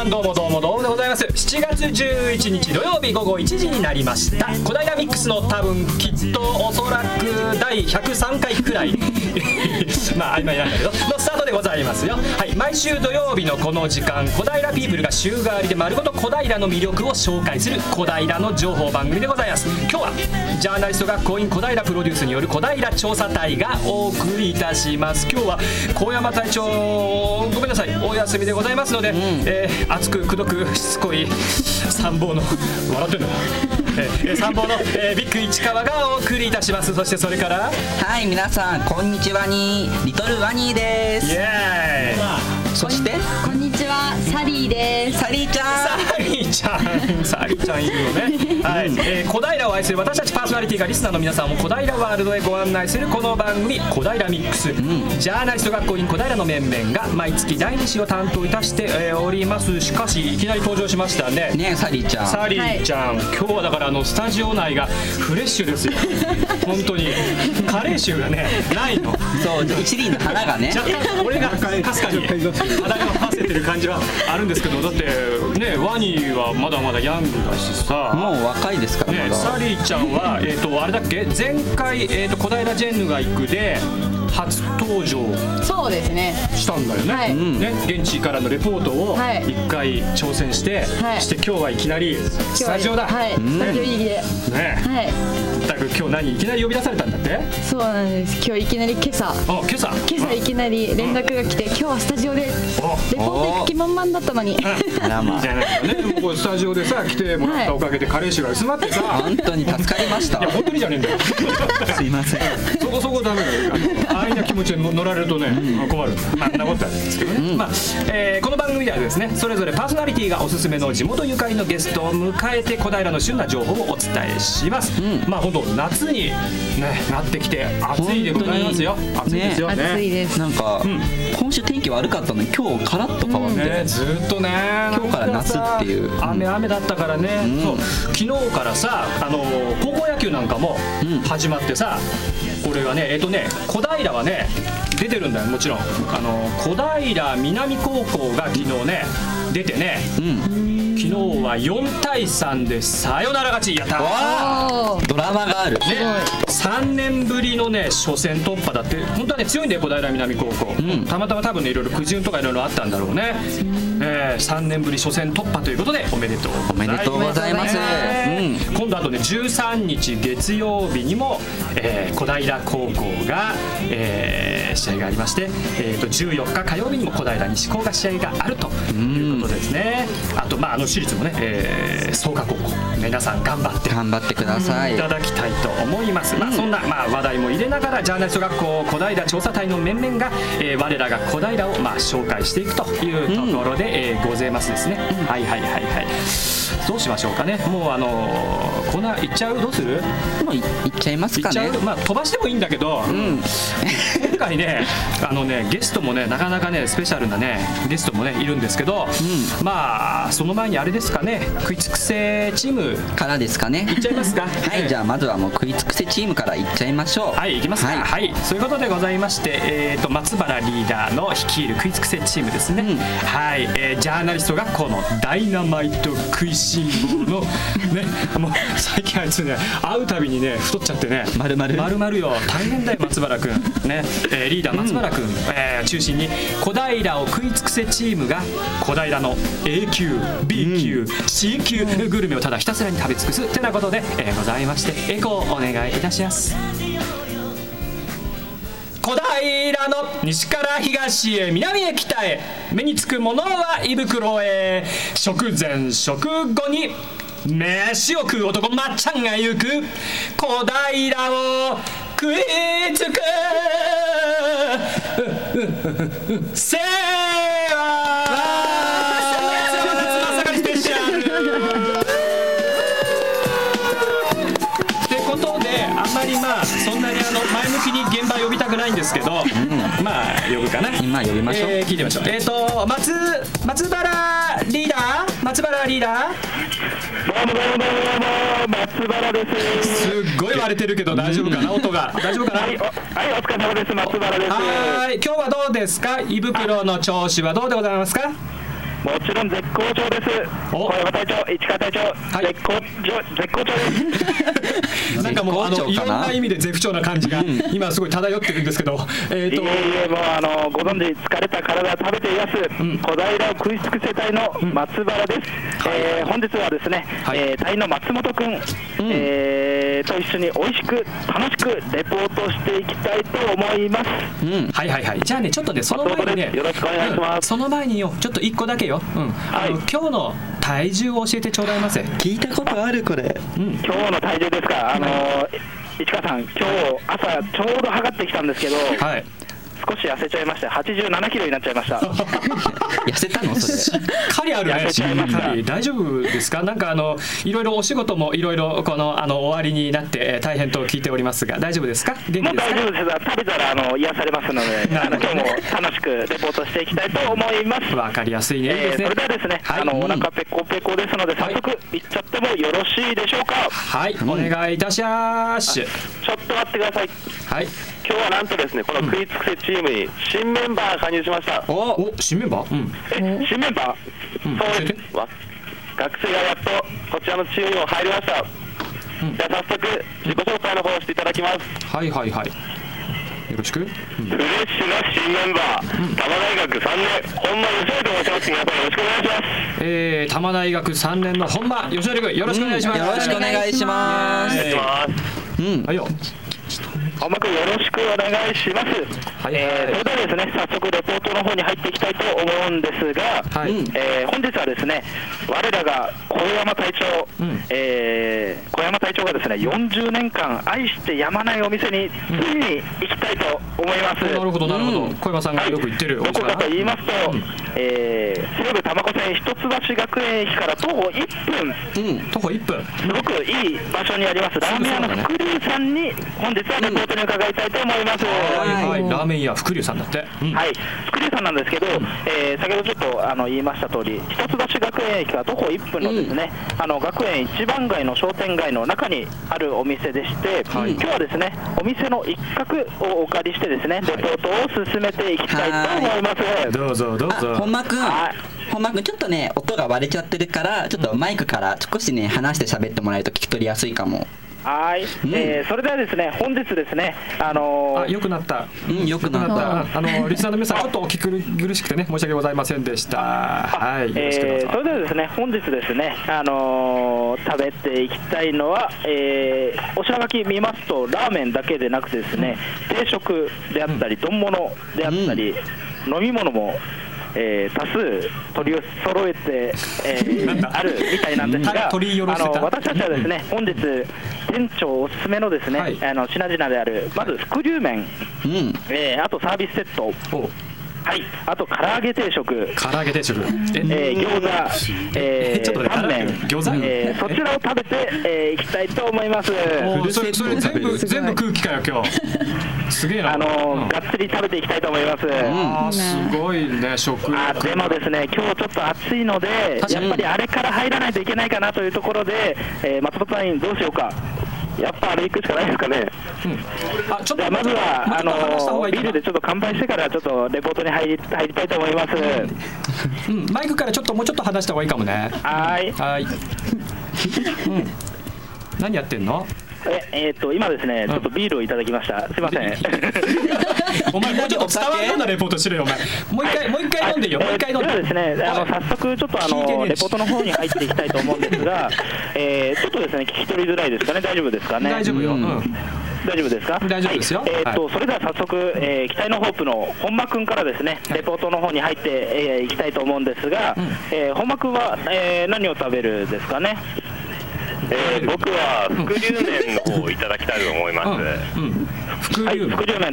さんどうもどうもどうもでございます。7月11日土曜日午後1時になりました。小平ミックスの多分きっとおそらく第103回くらい。まあ曖昧なんだけど。のでございますよ。はい毎週土曜日のこの時間小平ピープルが週替わりで丸ごと小平の魅力を紹介する小平の情報番組でございます。今日はジャーナリスト学校員小平プロデュースによる小平調査隊がお送りいたします。今日は高山隊長ごめんなさい。お休みでございますので、えー熱くくどくしつこい参謀の笑ってんのえー参謀の、えービッグ市川がお送りいたします。そしてそれから。はい皆さんこんにちはにリトルワニーです。イエーイ。そして？こんにちは、サリーです。サリーちゃサリーちゃん、サリーちゃんいるよね。はい、えー小平を愛する私たちパーソナリティがリスナーの皆さんを小平ワールドへご案内するこの番組「小平ミックス」ジャーナリスト学校員小平の面々が毎月第2子を担当いたして、えーおります。しかしいきなり登場しましたね。んねサリーちゃん。サリーちゃん、今日はだからあのスタジオ内がフレッシュですよ。本当に。カレー臭がねないの。そう一輪の花がね。若干俺がかすかに肌が合わせてる感じはあるんですけどだってねワニはまだまだヤングだしさ。もう若いですからねまだ。サリーちゃんはえっ、とあれだっけ？前回えっ、と小平ジェンヌが行くで初登場。そうですね。したん。だよね、はいね現地からのレポートをはい。一回挑戦して、はい。そして今日はいきなりスタジオだ、はい、スタジオ入りで。ね。はい。だ今日何いきなり呼び出されたんだって？そうなんです。今日いきなり今朝。あ今朝？今朝いきなり連絡が来て、今日はスタジオでレポート行く気満々だったのに。あらまじゃないよねもうスタジオでさ来てもらったおかげでカレー臭が薄まってさ、本当に助かりました。いや本当にじゃねえんだよ。すいません。そこそこダメだよ安易な気持ちに乗られるとね、困るまあそんなことはないですけどね、まあえーこの番組ではですねそれぞれパーソナリティがおすすめの地元ゆかりのゲストを迎えて小平の旬な情報をお伝えします、まあ本当夏に、ね、なってきて暑いでございますよ暑いですよね暑いです。なんか、今週天気悪かったのに今日カラッと変わって、ね、ずっとね今日から夏っていう雨雨だったからね、そう昨日からさあの高校野球なんかも始まってさ、これがねえっとね小平はね出てるんだよもちろん。あの小平南高校が昨日ね出てねうん。昨日は4対3でサヨナラ勝ち。やったドラマがある。ね、3年ぶりのね初戦突破だって本当はね強いんだよ小平南高校、ん。たまたま多分ねいろいろ苦渋とかいろいろあったんだろうね、えー、3年ぶり初戦突破ということでおめでとうおめでとうございます。ねうん。今度あとね13日月曜日にも、えー小平高校が、えー試合がありまして、えー、と14日火曜日にも小平西高が試合があるということですね。あとまああの私立もね、えー、創価高校皆さん頑張って頑張ってください。いただきたいと思います、まあ、そんな、まあ、話題も入れながらジャーナリスト学校小平調査隊の面々が、えー我らが小平を、まあ、紹介していくというところで、えーございますですね、はいはいはいはい。どうしましょうかね。もうあのー、コーナー行っちゃう？どうする？もういいっちゃいますかね。まあ、飛ばしてもいいんだけど、うん。今回ねあのねゲストもねなかなかねスペシャルなねゲストもねいるんですけど、まあその前にあれですかね食いつくせチーム。からですかね。いっちゃいますか。はいじゃあまずはもう食いつくせチームからいっちゃいましょう。はい、行きますか。ははい。い、そういうことでございまして、えっ、と松原リーダーの率いる食いつくせチームですね。うん。はい、えージャーナリスト学校のダイナマイト食いしん坊の ね、もう最近あいつね会うたびにね太っちゃってね。丸々丸々よ。大変だよ松原君ね、えーリーダー松原君、えー中心に小平を食い尽くせチームが小平の A 級 B 級、C 級グルメをただひたすらに食べ尽くすてなことで、えーございましてエコーお願いいたします。小平の西から東へ南へ北へ目につくものは胃袋へ。食前食後に飯を食う男まっちゃんが行く小平を食いつくせたくないんですけど、まあ呼ぶかな。今呼びましょう。えー聞いてみましょう。えっ、と松松原リーダー？松原リーダー？松原です。すっごい割れてるけど大丈夫かな？音が。大丈夫かな？はい、おはい、お疲れ様です。松原です。はーい。今日はどうですか？胃袋の調子はどうでございますか？もちろん絶好調です。お。小山隊長市川隊長、い。絶好調絶好調です。なんかもうあのいろんなな意味で絶不調な感じが今すごい漂ってるんですけど、えっ、と。いえいえもうあのご存知疲れた体を食べています、小平を食い尽くせ隊の松原です、えー本日はですね、はい。えー隊の松本君、えーと一緒に美味しく楽しくレポートしていきたいと思います。うん。はいはいはい。じゃあねちょっとねその前にねよろしくお願いします。うん。その前によちょっと一個だけよ、うん。あのはい。今日の体重を教えてちょうだいませ聞いたことあるこれ。うん。今日の体重ですか？あの市川さん今日朝ちょうど測ってきたんですけど、はい少し痩せちゃいまして87キロになっちゃいました。痩せたの？それ。しっかりあるね。痩せちゃいました。しっかり大丈夫ですか？なんかあのいろいろお仕事もいろいろこのあの終わりになってえー大変と聞いておりますが大丈夫ですか？元もう気ですか？大丈夫です。食べたらあの癒されますのであの今日も楽しくレポートしていきたいと思います。わかりやすいね。いいですね。えーそれではですね、はい。あのうん。お腹ペコペコですので早速い。っちゃってもよろしいでしょうか？はい、お願いいたします。ちょっと待ってください。はい今日はなんとですねこの食いつくせチームに新メンバーが加入しました。おお新メンバー？うん。え新メンバー、うん。そうで教えすわ学生がやっとこちらのチームにも入りました、うん。じゃあ早速自己紹介の方をしていただきます。はいはいはい。よろしく、うん。フレッシュな新メンバー、多摩大学3年。本間義則と申します。皆さんよろしくお願いします。えー、多摩大学3年の本間義則君よろしくお願いします、よろしくお願いします。えー。ます。うん。はいよ本間君よろしくお願いします、はい。えーそれではですね早速レポートの方に入っていきたいと思うんですが、はい、うん。えー本日はですね我らが小山隊長、うん。えー小山隊長がですね40年間愛してやまないお店についに行きたいと思います、なるほどなるほど、うん。小山さんがよく言ってるおどこかと言いますと、えー西武多摩湖線一橋学園駅から徒歩1分。うん。徒歩1分。すごくいい場所にあります。ラーメン屋の福龍さんに本日はレポートに伺いたいと思います、はいはい、はい。ラーメン屋福龍さんだって、うん。はい、福龍さんなんですけど、えー先ほどちょっとあの言いました通り、一橋学園駅から徒歩1分のですね、あの学園一番街の商店街の中にあるお店でして、はい。今日はですね、お店の一角をお借りしてですね、レポートを進めていきたいと思います。どうぞどうあぞ本間くん。はい。本間くんちょっとね音が割れちゃってるからちょっとマイクから少しね話して喋ってもらえると聞き取りやすいかもはい、えーそれではですね、本日ですね、あのーあ良くなった。うんよくなった。た。あの リスナーの皆さんちょっとお聞き苦しくてね申し訳ございませんでした。はいよろしくどうぞ。えーそれではですね本日ですね、あのー食べていきたいのは、えーお品書き見ますとラーメンだけでなくてですね定食であったり丼物であったり、飲み物も、えー多数取り揃えて、えー あるみたいなんですが、あの私たちはですね本日店長おすすめのですね、はい。あの品々であるまず福龍麺、うん。えーあとサービスセット。おはい。あと唐揚げ定食。唐揚げ定食。えー、餃子、えー、ちょっと待ってタンメン。餃子？えーそちらを食べて、えー、いきたいと思います。おーそれそれ全部全部空気かよ今日。すげえな。あのうん。ーがっつり食べていきたいと思います。あーすごいね食あ欲でもですね、今日ちょっと暑いので、やっぱりあれから入らないといけないかなというところで、えー、松本さん、どうしようか。やっぱあれ行くしかないですかね。あちょっとまずは、あのビールでちょっと乾杯してから、ちょっとレポートに入り入りたいと思います。うん。マイクからちょっともうちょっと話した方がいいかもね。はーい。はい。うん。何やってんの？え、えー、と今ですね、ちょっとビールをいただきました。すいません。お前もうちょっと伝わるようなレポートしろよお前。もう一回もう一回飲んでいいよ。もう一回飲んでではですね、あの早速ちょっとあのレポートの方に入っていきたいと思うんですが、えーちょっとですね聞き取りづらいですかね、大丈夫ですかね？大丈夫よ、ううん。ん大丈夫ですか？大丈夫ですよ。はい。えーと、はそれでは早速、えー期待のホープの本間君からですね、レポートの方に入って、えーいきたいと思うんですが、えー本間君は、えー何を食べるですかね？えー僕は福龍麺の方をいただきたいと思います。うんうん。福はい、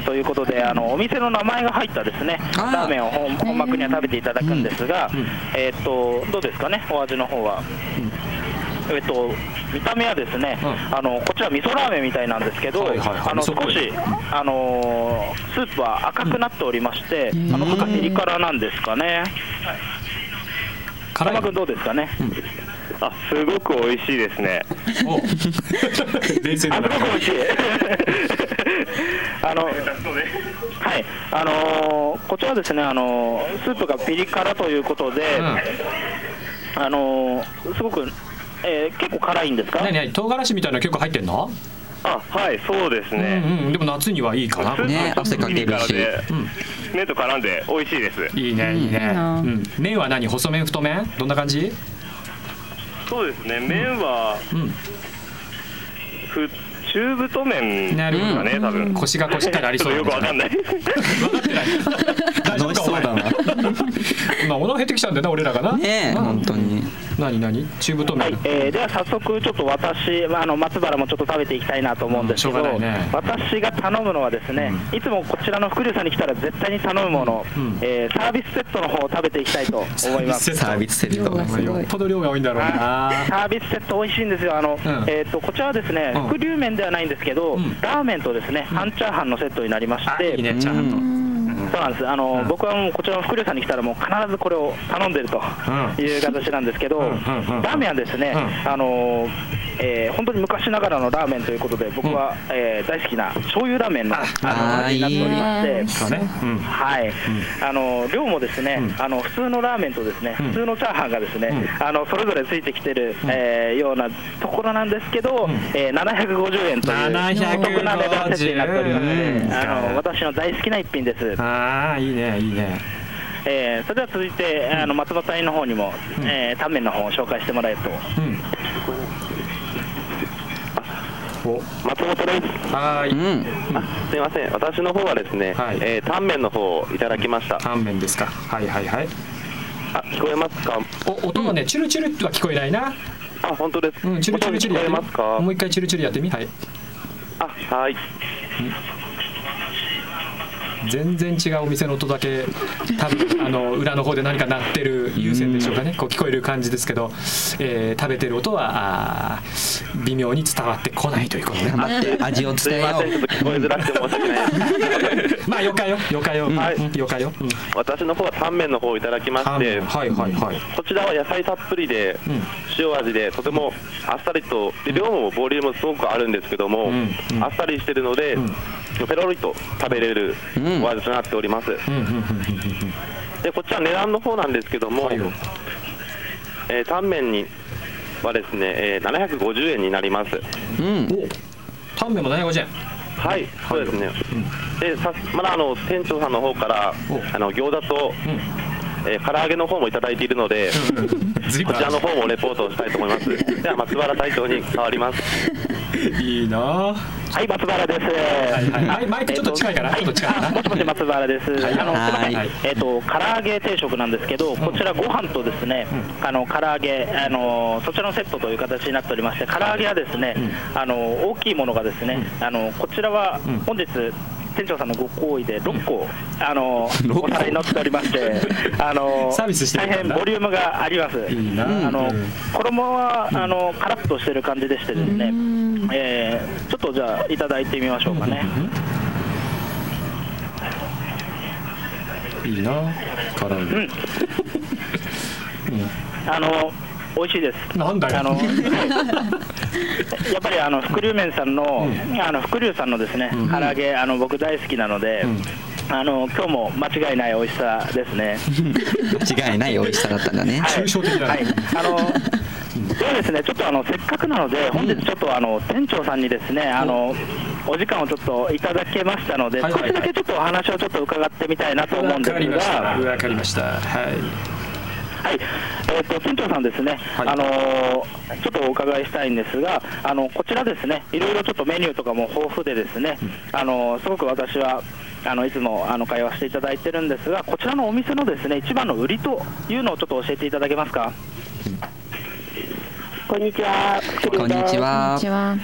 ということで、あのお店の名前が入ったですね、ラーメンを本本間君には食べていただくんですが、えーっとどうですかね、お味の方は。えっと見た目はですね、うん。あのこちら味噌ラーメンみたいなんですけど、はいはいはい。あの少しあのースープは赤くなっておりまして、あの赤ピリ辛なんですかね。辛い。本間君どうですかね？あ、すごく美味しいですね。お。冷静あだなすごく美味しい。あのはい、あのーこちらですね、あのースープがピリ辛ということで、あのーすごく、えー結構辛いんですか？何何？唐辛子みたいなの結構入ってんの？あはいそうですうんね、うん。でも夏にはいいかな。ね汗かけるし。麺と絡んで美味しいです。いいねいいね、うんうん、麺は何？細麺？太麺？どんな感じ？そうですね。麺はうん。ふ中太麺なるほど。ね多分。腰が腰からありそう。ちょっとよくわかんない。分かってない。大丈夫かお前。まあお腹減ってきちゃうんだよな俺らがな。ねえうん。本当に何何？中太麺、はい、えーでは早速、ちょっと私、まあ、あの松原もちょっと食べていきたいなと思うんですけど、うんね。私が頼むのはですね、いつもこちらの福龍さんに来たら絶対に頼むもの、うん。えーサービスセットの方を食べていきたいと思います。サービスセット。量がすごいよっぽど量が多いんだろうなサービスセット美味しいんですよ、あのうんえー、とこちらはですね、うん福龍麺ではないんですけど、んラーメンとですね半チャーハンのセットになりましあて、いいねチャーハンと、そうなんです。あの、僕はもうこちらの福龍さんに来たら、もう必ずこれを頼んでるとうん。いう形なんですけど、うん。うん。うん。ラーメンはですね、うん。あのえー本当に昔ながらのラーメンということで、僕は、えー大好きな醤油ラーメンのああのあー味になっておりまして。そうね、うん。はい、あの量もですね、うん。あの普通のラーメンとですね、うん。普通のチャーハンがですね、うあのそれぞれついてきてる、えーようなところなんですけど、えー750円という750お得な値段設定になっておりまして、うん。あの私の大好きな一品です。ああいいねいいね。えーそれでは続いて、あの松本隊の方にも、えータンメンの方を紹介してもらえると。うんお松本です。はーい、うん。すみません。私の方はですね、はい。えータンメンの方をいただきました。タンメンですか。はいはいはい。あ聞こえますか？お音がね、チュルチュルっては聞こえないな。あ本当です、うんチュルチュルチュルやってみ。聞こえますか？もう一回チュルチュルやってみ。はい。あはい全然違うお店の音だけ多分あの裏の方で何か鳴ってる有線でしょうかね。こう聞こえる感じですけど、えー食べてる音は微妙に伝わってこないということね頑張って味をす伝えよみませんちょっと聞こえづらくて申し訳ない。です まあよかよよかよ、はい。うんよかよ、うん。私の方はタンメンの方をいただきましてはいはいはい。こちらは野菜たっぷりで、うん。塩味でとてもあっさりとで量もボリュームすごくあるんですけども、あっさりしてるので、ん。ペロリと食べれるうん。お味となっております、でこちら値段の方なんですけども、はえータンメンにはですね、えー750円になります。うん。おタンメンも750円はい、そうですね、でさまだあの店長さんの方からお。あの餃子と、えー唐揚げの方もいただいているので、こちらの方もレポートをしたいと思います。では松原隊長に変わります。いいなあ。はい、松原です。はいはい。はいマイクちょっと近いかな？えちょっと近い。もしもし松原です。はい。あのすいません。はい。えっ、と唐揚げ定食なんですけど、こちらご飯とですね、あの唐揚げあのそちらのセットという形になっておりまして、唐揚げはですね、あの大きいものがですね、あのこちらはうん。本日店長さんのご好意で6個、あの お皿に乗っておりまして、あのサービス大変ボリュームがあります。いいな。あのうん。衣はあのカラッとしてる感じでしてですね、えーちょっとじゃあいただいてみましょうかね。いいな唐揚げ、あの美味しいです。なんだよ。あの やっぱりあの福龍麺さんの、あの福龍さんのですね、唐揚げあの僕大好きなので、あの今日も間違いない美味しさですね。間違いない美味しさだったんだね。抽象的だね。はい、あの ではですね、ちょっとあのせっかくなので、本日ちょっとあの店長さんにですね、あのお時間をちょっといただけましたので、はいはいはい。少しだけちょっとお話をちょっと伺ってみたいなと思うわんですかりました。が。わかりました。はいはい、えー、と店長さんですね、はい。あのーちょっとお伺いしたいんですが、あのこちらですね、いろいろちょっとメニューとかも豊富でですね、あのーすごく私はあのいつもあの会話していただいてるんですが、こちらのお店のですね一番の売りというのをちょっと教えていただけますか？こんにちは。こんにちこんはにちは。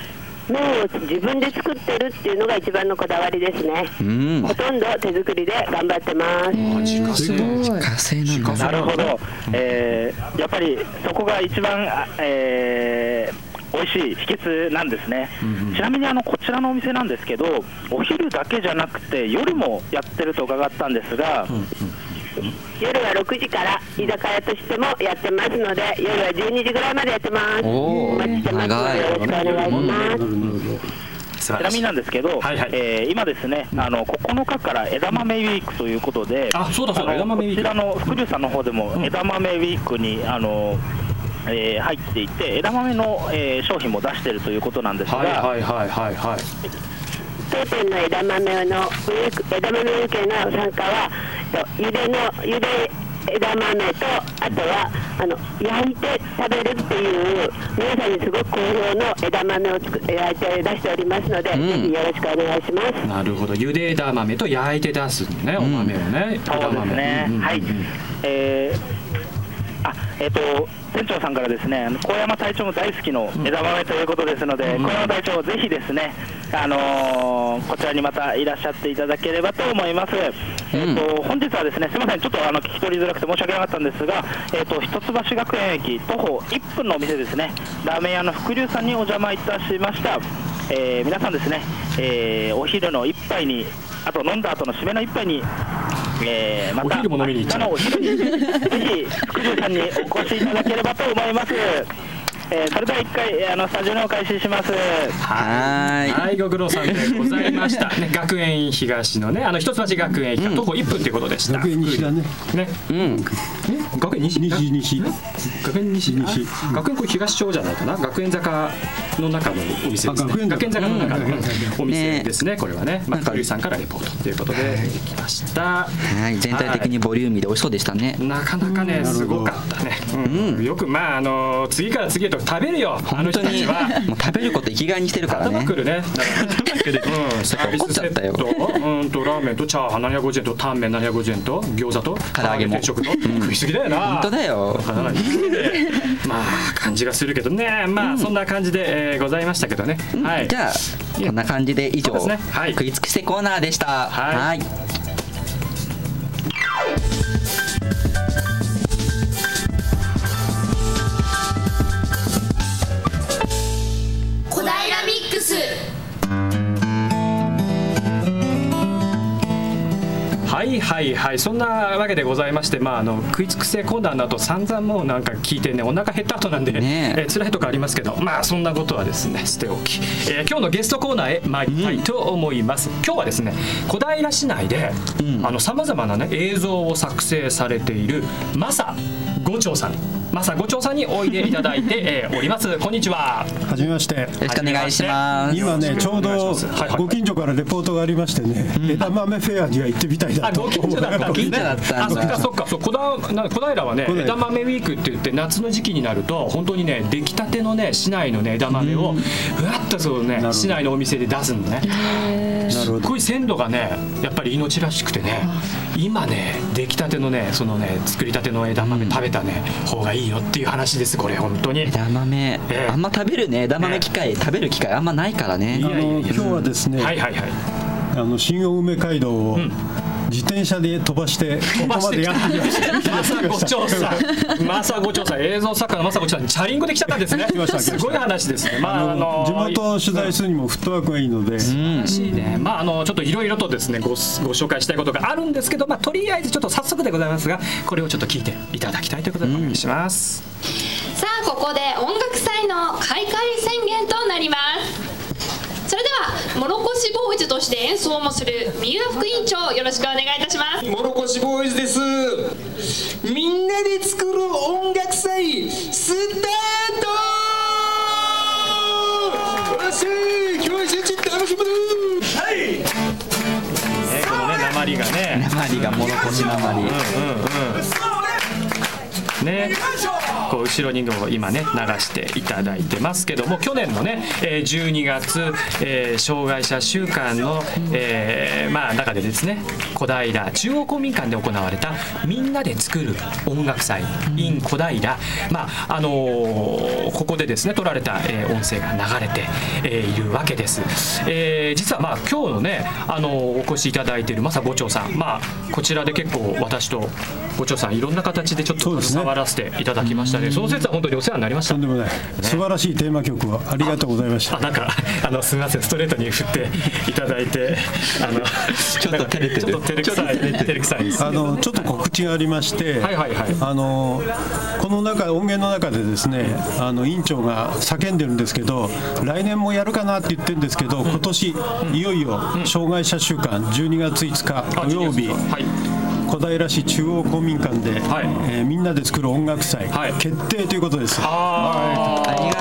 麺を自分で作ってるっていうのが一番のこだわりですね。うん。ほとんど手作りで頑張ってます。自家製。すごい。自家製なんだ。なるほど、えーやっぱりそこが一番、あえー美味しい秘訣なんですね、ちなみにあのこちらのお店なんですけど、お昼だけじゃなくて、夜もやってると伺ったんですが、夜は6時から居酒屋としてもやってますので、夜は12時ぐらいまでやってます。お待ちしてます。の長い。でよろしくお願いします。ちなみになんですけど、はいはい。えー今ですね、あの9日から枝豆ウィークということで、あそうだそうだ。あの枝豆ウィーク。こちらの福龍さんの方でも枝豆ウィークに、あのえー入っていて、枝豆の、えー商品も出しているということなんですが、はいはいはいはいはい当店の枝豆の枝豆ウィークへの参加はゆでのゆで枝豆とあとはあの焼いて食べるっていう皆さんにすごく好評の枝豆をつく焼いて出しておりますので、ぜひよろしくお願いします。なるほどゆで枝豆と焼いて出すねお豆をね、そうですね、うんうんうんはい、えーあえっ、と店長さんからですね、高山隊長も大好きの枝豆ということですので、高山隊長ぜひですね、あのーこちらにまたいらっしゃっていただければと思います。えっ、と本日はですね、すみません、ちょっとあの聞き取りづらくて申し訳なかったんですが、えっ、と一橋学園駅徒歩1分のお店ですね、ラーメン屋の福龍さんにお邪魔いたしました。えー皆さんですね、えーお昼の一杯に、あと飲んだ後の締めの一杯に、えーまたお昼も飲みに行っちゃうぜひ福龍さんにお越しいただければと思います。えーそれでは一回えーあのスタジオのお開始します。はーいはい、ご苦労さんでございました。ね、学園東のね、あの一橋学園駅から徒歩1分ということでした。学園西だねね、うんえ、学園西。西西学園西。西あ学園これ東町じゃないかな？学園坂の中のお店ですね。あ学園坂学園坂の中のうんお店ですね。これはね、まあ、かさんからレポートということで来ました。はい全体的にボリューミーで美味しそうでしたねなかなかね、すごかったね。うんよく、まあ、あの、次から次へと食べるよ。あの本当に。人たちは。もう食べること生きがいにしてるからね。頭くるね。うん、サービスセット。うんとラーメンとチャーハン。750円とタンメン750円と餃子と唐揚げも。定食いすぎだよな。本当だよ。まあ感じがするけどね。まあそんな感じでえーございましたけどね。はい。じゃあこんな感じで以上ですね。はい。食い尽くせコーナーでした。はい小平ミックス。はいはいはいそんなわけでございまして、まあ、あの食い尽くせコーナーの後散々もうなんか聞いてねお腹減った後なんで、ねえ。えー辛いとこありますけどまあそんなことはですね捨て置き、えー今日のゲストコーナーへ参りたいと思います、今日はですね小平市内でさまざまなね映像を作成されているマサ五長さんマサ五長さんにおいでいただいて、えーおります。こんにちは。はじめまして。よろしくお願いします。今ねちょうどご近所からレポートがありましてね枝豆フェアには行ってみたいなと。あご近所だった近所だったあ、んだ。そっかそっか。そう小田な小平はね枝豆ウィークって言って夏の時期になると本当にね出来たてのね市内のね枝豆をふわっとそうね。市内のお店で出すのね。すっごい鮮度がねやっぱり命らしくてね。今ね出来たてのねそのね作りたての枝豆食べたね方がいいよっていう話ですこれ本当に。枝豆。ええ。あんま食べるね。枝豆機会食べる機会あんまないからあね。いやいやいや。の今日はですねはいはいはい。あの新青梅街道を自転車で飛ばしてここまでやってきましたマサゴ長さん、マサゴ長さん、映像作家のマサゴ長さん、チャリンコで来ちゃったんですね。すごい話ですね。まあ、あの地元を取材するにもフットワークがいいので、らしいね。まああのちょっといろいろとですねごご紹介したいことがあるんですけど、まあとりあえずちょっと早速でございますが、これをちょっと聞いていただきたいということでお願いします。さあここで音楽祭の開会宣言となりますそれではモロコシボーイズとして演奏もする三浦副委員長よろしくお願いいたします。モロコシボーイズです。みんなで作る音楽祭スタート。よし今日一日楽しむはい。ねこのね鉛がね、鉛がもろこし鉛ね、こう後ろにも今ね流していただいてますけども去年のね、12月、えー障害者週間の、えーまあ、中でですね小平中央公民館で行われたみんなで作る音楽祭 in 小平、まああのーここでですね撮られた、えー音声が流れて、えいるわけです、えー実はまあ今日のね、あのお越しいただいているまさ五長さん、まあ、こちらで結構私と五長さんいろんな形でちょっと触らせていただきましたね。その説は本当にお世話になりました。とん。でもない。素晴らしいテーマ曲をありがとうございました。あなんかあのすみませんストレートに振っていただいてあの ちょっと照れてるちょっと照れくさい照れくさいあのちょっと告知がありまして、はいはいはい。あのこの中音源の中でですねあの委員長が叫んでるんですけど来年もやるかなって言ってるんですけど今年いよいよ障害者週間12月5日あ土曜日。はい小平市中央公民館で、はい。えーみんなで作る音楽祭、はい。決定ということです。あー。ありがたい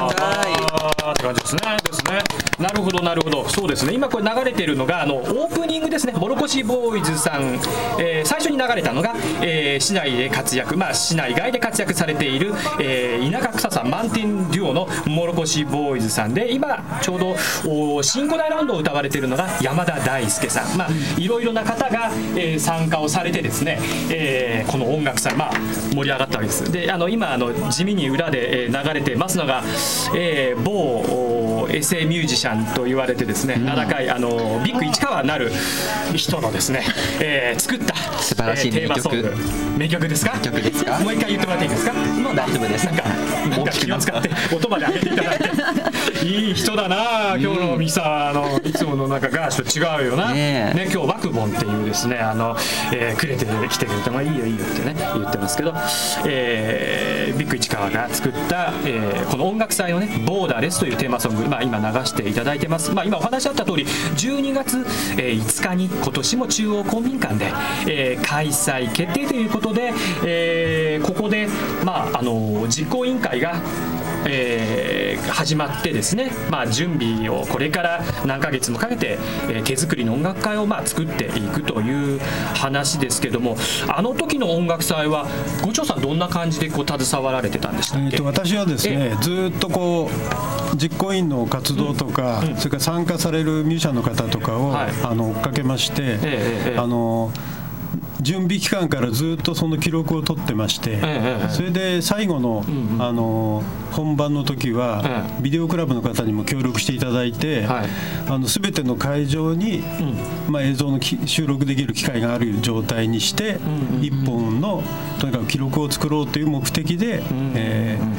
って感じですね。ですね。なるほどなるほど。そうですね。今これ流れてるのがあのオープニングですね。モロコシボーイズさん、えー最初に流れたのが、えー市内で活躍まあ市内外で活躍されている、えー田舎草さんマンテンデュオのモロコシボーイズさんで今ちょうどお新古代ラウンドを歌われているのが山田大輔さん。まあいろいろな方が、えー参加をされてですね、えーこの音楽祭まあ盛り上がったわけです。であの今あの地味に裏で、えー流れてますのが、えー某 Oh. おエセミュージシャンと言われてですね、名高いあのビッグ市川なる人のですね、えー作った素晴らしいえーテーマソング。名曲ですか？名曲ですか？もう一回言ってもらっていいですか？もう大丈夫です。なんかなんか気を使って音まで上げていただいて。いい人だな今日のミサあのいつものなんかガーシュと違うよな、ねえ。ね今日ワクボンっていうですねあの、えーくれてきてくれてまあいいよいいよってね言ってますけど、えービッグ市川が作った、えーこの音楽祭のね「ボーダーレス」というテーマソング、まあ、今流していただいてます、まあ、今お話あった通り12月、えー5日に今年も中央公民館で、えー開催決定ということで、えーここで、まあ、あの実行委員会がえー始まってですね、まあ、準備をこれから何ヶ月もかけて、えー手作りの音楽会をまあ作っていくという話ですけどもあの時の音楽祭は五長さんどんな感じでこう携わられてたんでしたっけ、えー、と私はですねずーっとこう実行委員の活動とか、それから参加されるミュージシャンの方とかを、はい。あの追っかけまして、ええええ。あの準備期間からずっとその記録を取ってまして、ええそれで最後の,、あの本番の時は、えビデオクラブの方にも協力していただいて、はい。あの全ての会場に、まあ、映像のき収録できる機会がある状態にして、一本のとにかく記録を作ろうという目的で、えー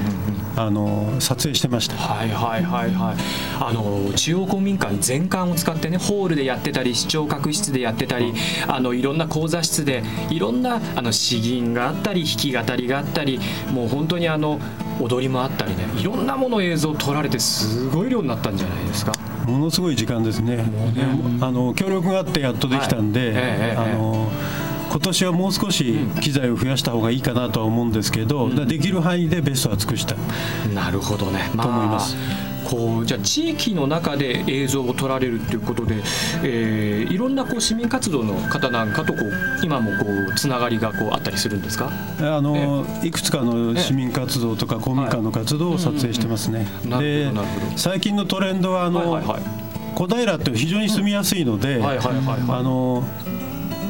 あの撮影してました。はいはいはいはいあの中央公民館全館を使ってねホールでやってたり視聴覚室でやってたりあのいろんな講座室でいろんなあの詩吟があったり弾き語りがあったりもう本当にあの踊りもあったりねいろんなもの映像撮られてすごい量になったんじゃないですかものすごい時間ですね。ねあの協力があってやっとできたんで、はいええええあの今年はもう少し機材を増やした方がいいかなとは思うんですけど、できる範囲でベストは尽くした。なるほどね、まあ、と思います。こうじゃあ地域の中で映像を撮られるっていうことで、えーいろんなこう市民活動の方なんかとこう今もこうつながりがこうあったりするんですか？あのいくつかの市民活動とか公民館の活動を撮影してますね。なるで最近のトレンドはあの、はいはいはい。小平って非常に住みやすいので、あの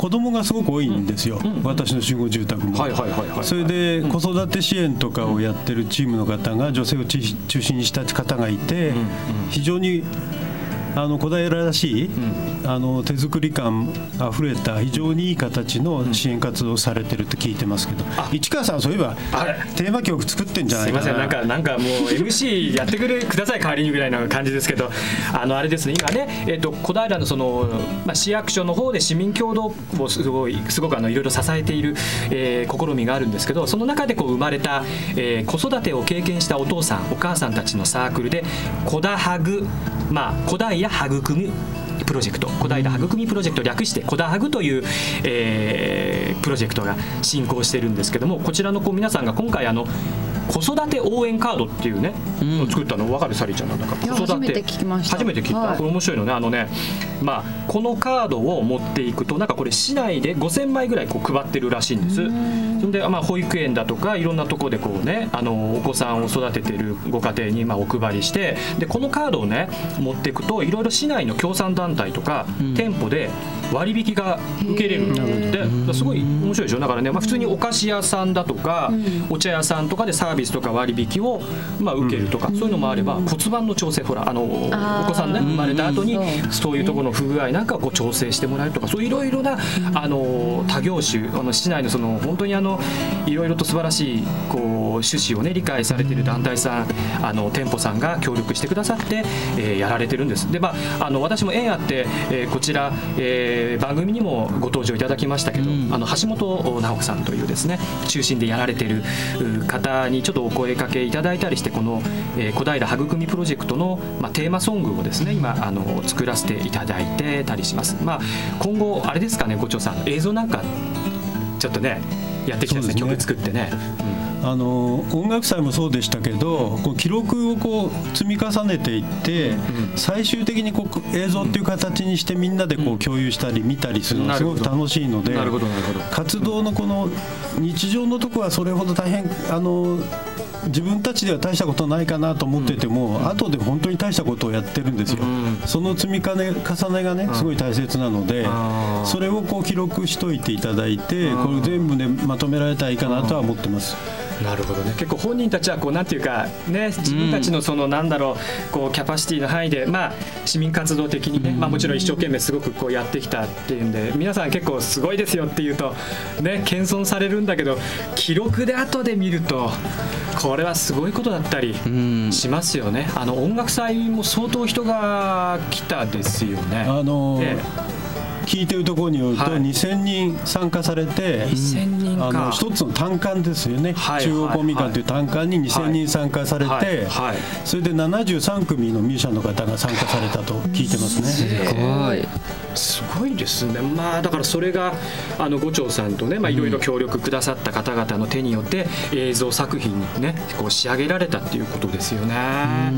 子供がすごく多いんですよ、私の集合住宅も。それで子育て支援とかをやってるチームの方が女性を中中心にした方がいて、非常にあの小平らしい、あの手作り感あふれた非常にいい形の支援活動をされてるって聞いてますけど、市川さんそういえばはいテーマ曲作ってんじゃなすいまいかなせん。なんかなんかもう MC やってくれください代わりにぐらいな感じですけどあのあれですね。今ねえっ、と小平のそのまあ市役所の方で市民共同をすごいすごくあのいろいろ支えている、えー試みがあるんですけどその中でこう生まれた、えー子育てを経験したお父さんお母さんたちのサークルで小田ハグまあ古代や育むプロジェクト。小平育みプロジェクト略して古代ハグという、えープロジェクトが進行してるんですけどもこちらのこう皆さんが今回あの子育て応援カードっていうね、のを作ったの分かるサリーちゃんなんだか子育て。初めて聞きました。初めて聞いた、はい。これ面白いのね。あのねまあこのカードを持っていくとなんかこれ市内で5000枚ぐらいこう配ってるらしいんです。そんでまあ保育園だとかいろんなところでこうねあのお子さんを育ててるご家庭にまあお配りしてでこのカードをね持っていくといろいろ市内の協賛団体とか、店舗で割引が受けれるですごい面白いでしょ。だからね、まあ、普通にお菓子屋さんだとか、お茶屋さんとかでサーービスとか割引を、まあ、受けるとか、そういうのもあれば骨盤の調整ほらあのお子さんね生まれた後にそう。いうところの不具合なんかをこう調整してもらえるとかそういろいろなあの他業種あの市内のその本当にあのいろいろと素晴らしいこう趣旨をね理解されている団体さんあの店舗さんが協力してくださって、えーやられてるんです。でまああの私も縁あって、えーこちら、えー番組にもご登場いただきましたけど、あの橋本直子さんというですね中心でやられてるう方にちょっとお声かけいただいたりしてこの、えー小平育みプロジェクトの、まあ、テーマソングをですね今あの作らせていただいてたりします、まあ、今後あれですかねご長さん映像なんかちょっとねやってきたですね。ね。曲作ってね、あの音楽祭もそうでしたけどこう記録をこう積み重ねていって、最終的にこう映像っていう形にしてみんなでこう共有したり見たりするのがすごく楽しいので活動のこの日常のとこはそれほど大変あの自分たちでは大したことないかなと思ってても、後で本当に大したことをやってるんですよ、その積み重ね重ねがねすごい大切なので、それをこう記録しといていただいて、これ全部でまとめられたらいいかなとは思ってます。なるほどね。結構本人たちはこうなんていうかね自分たちのそのなんだろうこうキャパシティの範囲でまあ市民活動的にねまあもちろん一生懸命すごくこうやってきたっていうんで皆さん結構すごいですよっていうとね謙遜されるんだけど記録で後で見るとこれはすごいことだったりしますよね。あの音楽祭も相当人が来たですよね。あのえ聞いてるところによると、はい。2000人参加されて、2000人か。あの一つの単館ですよね、はい中央公民館という単館に2000人参加されて、はいはい。それで73組のミュージシャンの方が参加されたと聞いてますね。すごい。すごいですね、まあ、だからそれがあの五長さんとね、まあ、いろいろ協力くださった方々の手によって映像作品にねこう仕上げられたっていうことですよね、あ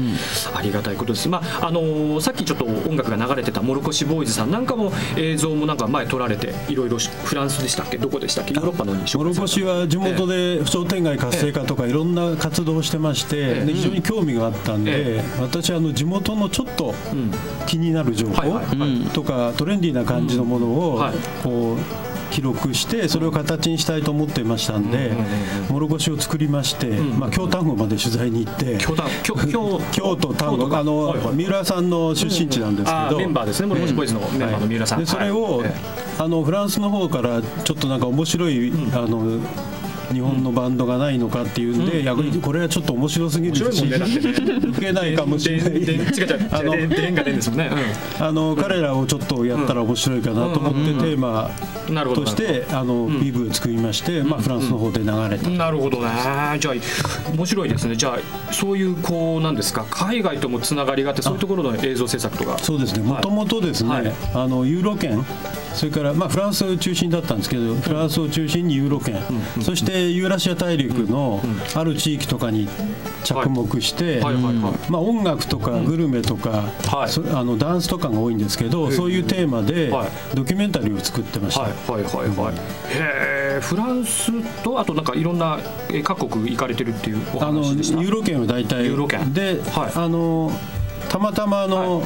りがたいことです、まああのさっきちょっと音楽が流れてたモロコシボーイズさんなんかも映像もなんか前撮られていろいろフランスでしたっけ？どこでしたっけ？ヨーロッパのにモロコシは地元で商店街活性化とかいろんな活動をしてまして、で非常に興味があったんで、私あの地元のちょっと気になる情報とかトレンディーな感じのものをはい。こう記録してそれを形にしたいと思っていましたんで、モロコシを作りまして、まあ、京丹後まで取材に行って。京丹京京京都丹後。あの、はいはい。三浦さんの出身地なんですけど、メンバーですね。モロコシボーイズのメンバーの三浦さん、でそれを、はい。あのフランスの方からちょっとなんか面白い、あの日本のバンドがないのかっていうんで、いやこれはちょっと面白すぎるし受けないかもしれないあのででんが出るんですね、あの彼らをちょっとやったら面白いかなと思ってテーマとしてあの PV を作りまして、まあ、フランスの方で流れた。なるほどねじゃあ面白いですねじゃあそういうこうなんですか海外ともつながりがあってそういうところの映像制作とかそうですね、もともとですね、はいあのユーロ圏、それから、まあ、フランス中心だったんですけど、フランスを中心にユーロ圏、そしてユーラシア大陸のある地域とかに着目して、はい。はいはいはい。まあ、音楽とかグルメとか、はい。そあのダンスとかが多いんですけど、そういうテーマではい。ドキュメンタリーを作ってました。はいはいはいはい。フランスとあとなんかいろんなえ各国行かれてるっていうおあのユ話でした？ーロ圏は大体。ユーロ圏。で、はい。あのたまたまあの、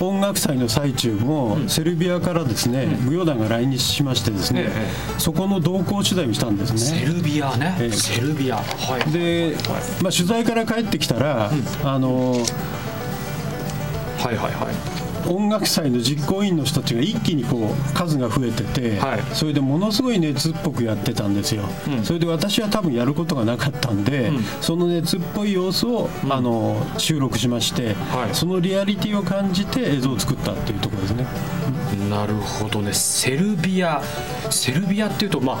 音楽祭の最中も、セルビアからですね、舞踊団が来日しましてですね、えそこの同行取材をしたんですね。セルビアね、ええ。セルビア。はい。で、まあ、取材から帰ってきたら、あのはいはいはい音楽祭の実行委員の人たちが一気にこう数が増えてて、はい。それでものすごい熱っぽくやってたんですよ、うん。それで私は多分やることがなかったんで、うん。その熱っぽい様子を、あの収録しまして、はい。そのリアリティを感じて映像を作ったっていうところですね。なるほどね。セルビアセルビアっていうとまあ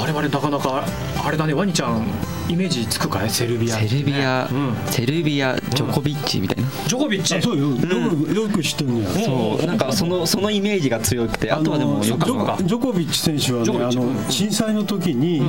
我々なかなかあれだねワニちゃんイメージつくかい？セルビア。ってセね、ルビア、うん。セルビアジョコビッチみたいな、ジョコビッチ？あそうよよくよく知ってるのよ、そう。なんかそのそのイメージが強くてあとはでもよジョコビッチ選手はねあの震災の時に、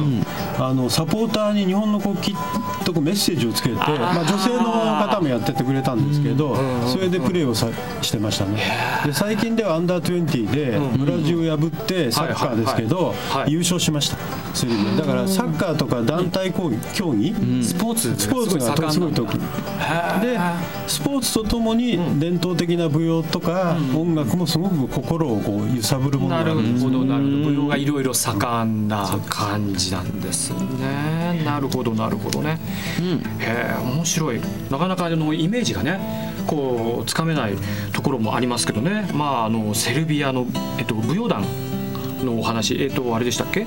あのサポーターに日本の国旗とかメッセージをつけてまあ、女性の方もやっててくれたんですけど、それでプレーをさしてましたね。で最近ではアンダー20でブラジルを破ってサッカーですけどはいはいはい。優勝しましたセルビアだからサッカーとか団体競技？競技スポーツ。スポーツがすごい得意でスポーツとともに伝統的な舞踊とか音楽もすごく心をこう揺さぶるものなるがあるんですほどなるほど。舞踊がいろいろ盛んな感じなんですね。なるほどなるほどね、へえ面白い。なかなかあのイメージがねこうつかめないところもありますけどね。まああのセルビアの、えっと、舞踊団のお話えっとあれでしたっけ？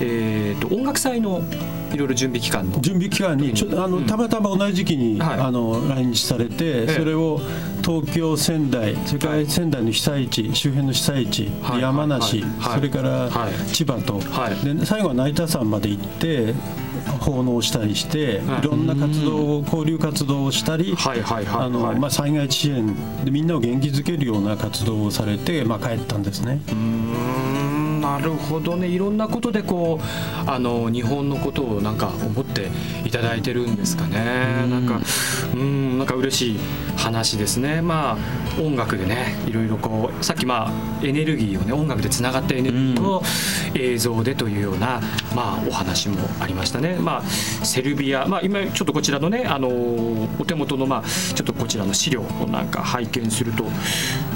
えっと音楽祭のいろいろ準備期間の。準備期間にちょあのたまたま同じ時期に、はい。あの来日されて、えそれを東京仙台それから仙台の被災地周辺の被災地、はい。山梨、はい。はい。それからはい。千葉と、はい。で最後は成田山まで行って奉納したりして、はい。い、ろんな活動を交流活動をしたり、災害支援でみんなを元気づけるような活動をされて、まあ、帰ったんですね。なるほどね。いろんなことでこうあの日本のことをなんか思っていただいてるんですかね。なんかうんなんか嬉しい話ですね。まあ音楽でねいろいろこうさっきまあエネルギーをね音楽でつながったエネルギーを映像でというようなまあお話もありましたね。まあセルビアまあ今ちょっとこちらのねあのお手元のまあちょっとこちらの資料をなんか拝見すると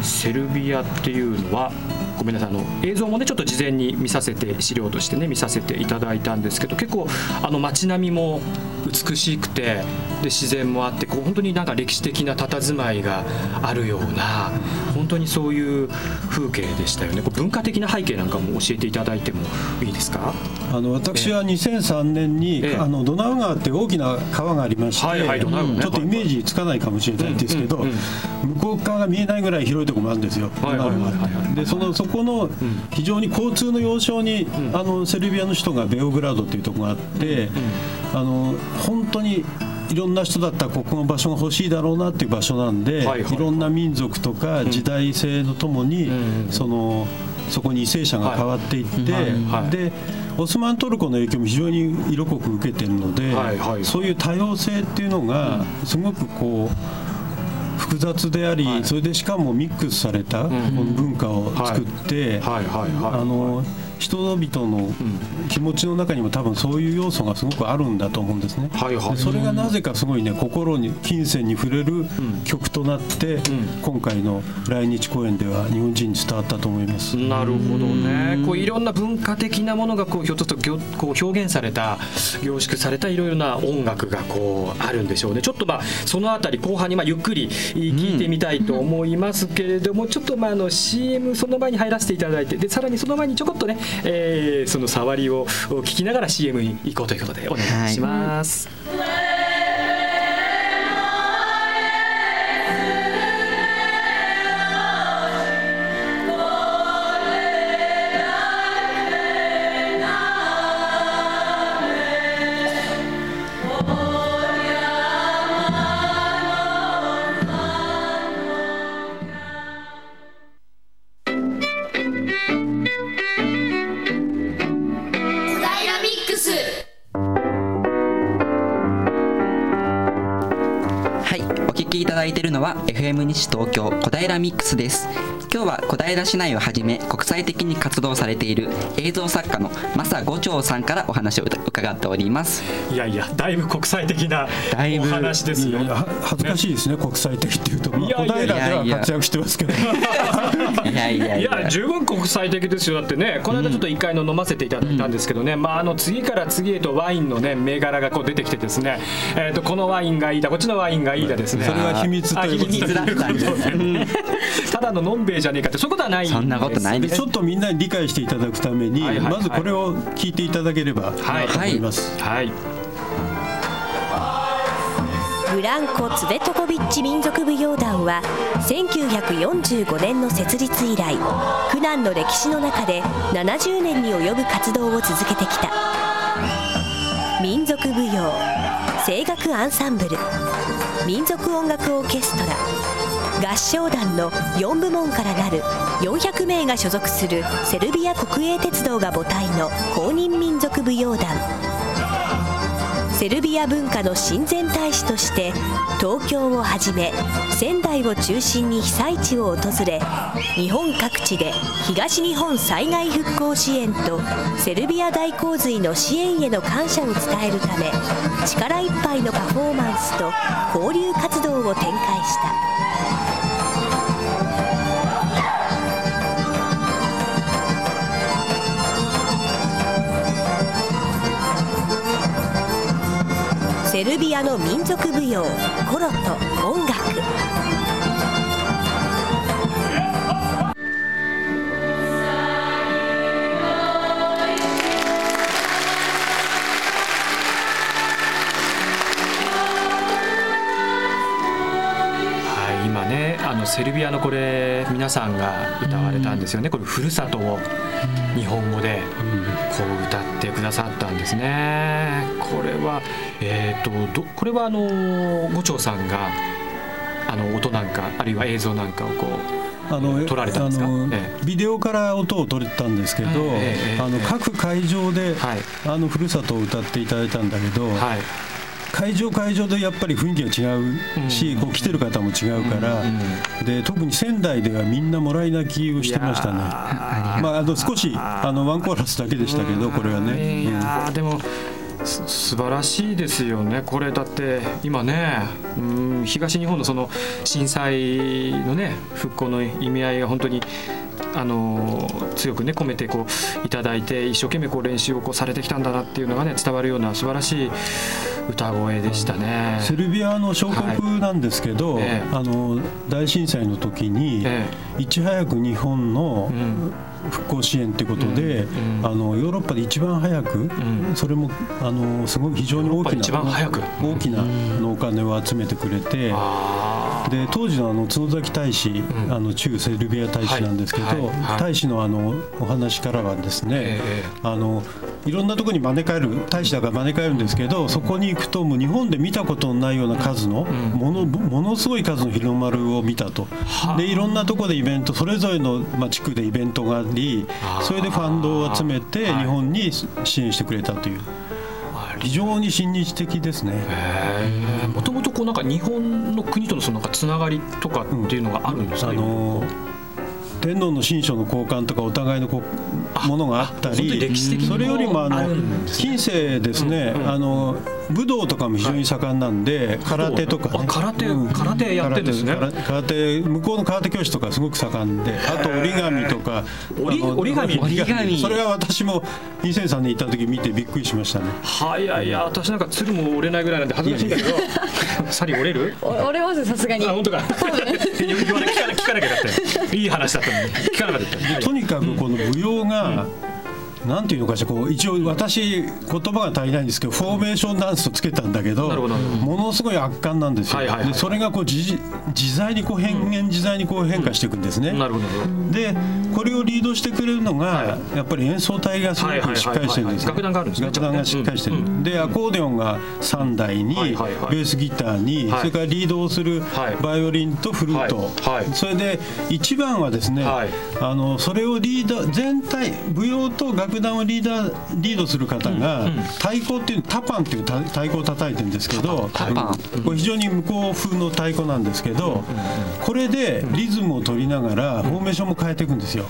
セルビアっていうのはごめんなさいあの映像もねちょっと事前に見させて資料としてね見させていただいたんですけど結構あの街並みも美しくてで自然もあってこう本当になんか歴史的な佇まいがあるような本当にそういう風景でしたよね。文化的な背景なんかも教えていただいてもいいですか？あの私は2003年に、ええ。あのドナウ川って大きな川がありまして、はいはいね。ちょっとイメージつかないかもしれないんですけど、うんうん向こう側が見えないぐらい広いところもあるんですよ、はいはいはいでそのそこの非常に交通の要衝に、あのセルビアの首都がベオグラードっていうところがあって、あの本当にいろんな人だったらここの場所が欲しいだろうなっていう場所なんで、はいはいい。ろんな民族とか時代性とともに、うんそのそこに為政者が変わっていって、はいはいでオスマントルコの影響も非常に色濃く受けてるので、はいはいそういう多様性っていうのがすごくこう複雑であり、はい。それでしかもミックスされたこの文化を作って、あの人々の気持ちの中にも多分そういう要素がすごくあるんだと思うんですね。はいはいでそれがなぜかすごいね心に金銭に触れる曲となって、今回の来日公演では日本人に伝わったと思います。なるほどねこういろんな文化的なものがこうひょっとするとこう表現された凝縮されたいろいろな音楽がこうあるんでしょうねちょっとまあそのあたり後半にまあゆっくり聞いてみたいと思いますけれども、ちょっとまああの CM その前に入らせていただいてでさらにその前にちょこっとね、えーその触りを聞きながら CM に行こうということでお願いします。はい FM 西東京小平ミックスです。今日は小平市内をはじめ国際的に活動されている映像作家の正五長さんからお話を伺っております。いやいやだいぶ国際的なお話ですよ。いやいやは恥ずかしいですね国際的っていうと、まあ、いやいや。小平では活躍してますけど。いやいやいいやや。十分国際的ですよ。だってねこの間ちょっと一回の飲ませていただいたんですけどね、まああの次から次へとワインのね銘柄がこう出てきてですね、えー、とこのワインがいいだこっちのワインがいいだですね。それは秘密ということで。あ秘密だったんですね。ただののんべえじゃねえかってそういうことはないそんなことないです。でちょっとみんなに理解していただくために、はいはいはい。まずこれを聞いていただければと思います。はい。ブランコ・ツベトコビッチ民族舞踊団は1945年の設立以来苦難の歴史の中で70年に及ぶ活動を続けてきた。民族舞踊声楽アンサンブル。民族音楽オーケストラ。合唱団の4部門からなる400名が所属するセルビア国営鉄道が母体の公認民族舞踊団。セルビア文化の親善大使として東京をはじめ仙台を中心に被災地を訪れ日本各地で東日本災害復興支援とセルビア大洪水の支援への感謝を伝えるため力いっぱいのパフォーマンスと交流活動を展開した。セルビアの民族舞踊コロと音楽。はい、今ねあのセルビアのこれ皆さんが歌われたんですよね、これふるさとを日本語で。う歌ってくださったんですね。これはえっ、とどこれはあの五長さんがあの音なんかあるいは映像なんかをこうあの撮られたんですか？ビデオから音を取れたんですけど、ええあのええ。各会場で、あのふるさとを歌っていただいたんだけど、会場会場でやっぱり雰囲気が違うし、こう来てる方も違うから、で特に仙台ではみんなもらい泣きをしてましたね。まああの少しあのワンコーラスだけでしたけど、これはね。いやーでもす素晴らしいですよね。これだって今ねうん東日本のその震災のね復興の意味合いが本当にあの強くね込めてこういただいて一生懸命こう練習をこうされてきたんだなっていうのがね伝わるような素晴らしい歌声でしたね。セルビアの小国なんですけど、えあの大震災の時に、いち早く日本の復興支援ということで、あのヨーロッパで一番早く、それもあのすごい非常に大きな一番早く。大きなお金を集めてくれて、で当時のあの角崎大使、あの駐セルビア大使なんですけど、はい。はい。はい。大使のあのお話からはですね、あのいろんなところに招かれる大使だから招かれるんですけど、そこに行くともう日本で見たことのないような数の、ものものすごい数の日の丸を見たと。でいろんなところでイベントそれぞれの、まあ、地区でイベントがありそれでファンドを集めて日本に支援してくれたという。非常に親日的ですね。もともとこうなんか日本の国とのそのなんかつながりとかっていうのがあるんですか、あの天皇の親書の交換とかお互いのこうものがあったりそれよりもあの近世ですね、あの武道とかも非常に盛んなんで、空手とか、ね、空手、空手やってるんですね。空手向こうの空手教室とかすごく盛んであと折り紙とか折り紙。折り折り紙。それは私も2003年行った時見てびっくりしましたね。はいやいや私なんか鶴も折れないぐらいなんで恥ずかしいんだけどサリ折れる？お折れますさすがに。あ本当か。言わなきゃだって。いい話だった聞かなかったでとにかくこの舞踊が、なんていうのかしらこう一応私言葉が足りないんですけどフォーメーションダンスとつけたんだけどものすごい圧巻なんですよ、はいはいはい。でそれがこう自自在にこう変幻自在にこう変化していくんですね、なるほど。でこれをリードしてくれるのが、やっぱり演奏隊がすごくしっかりしてるんですよ。楽団があるんですね楽団がしっかりしてる、でアコーディオンが3台に、はいはいはい。ベースギターに、はい。それからリードをするバイオリンとフルート、それで一番はですね、あのそれをリーダー全体舞踊と楽団をリーダーリードする方が、太鼓っていうタパンっていう太太鼓を叩いてるんですけどタパン。うんこれ非常に向こう風の太鼓なんですけど、これでリズムを取りながらフォーメーションも変えていくんですよ。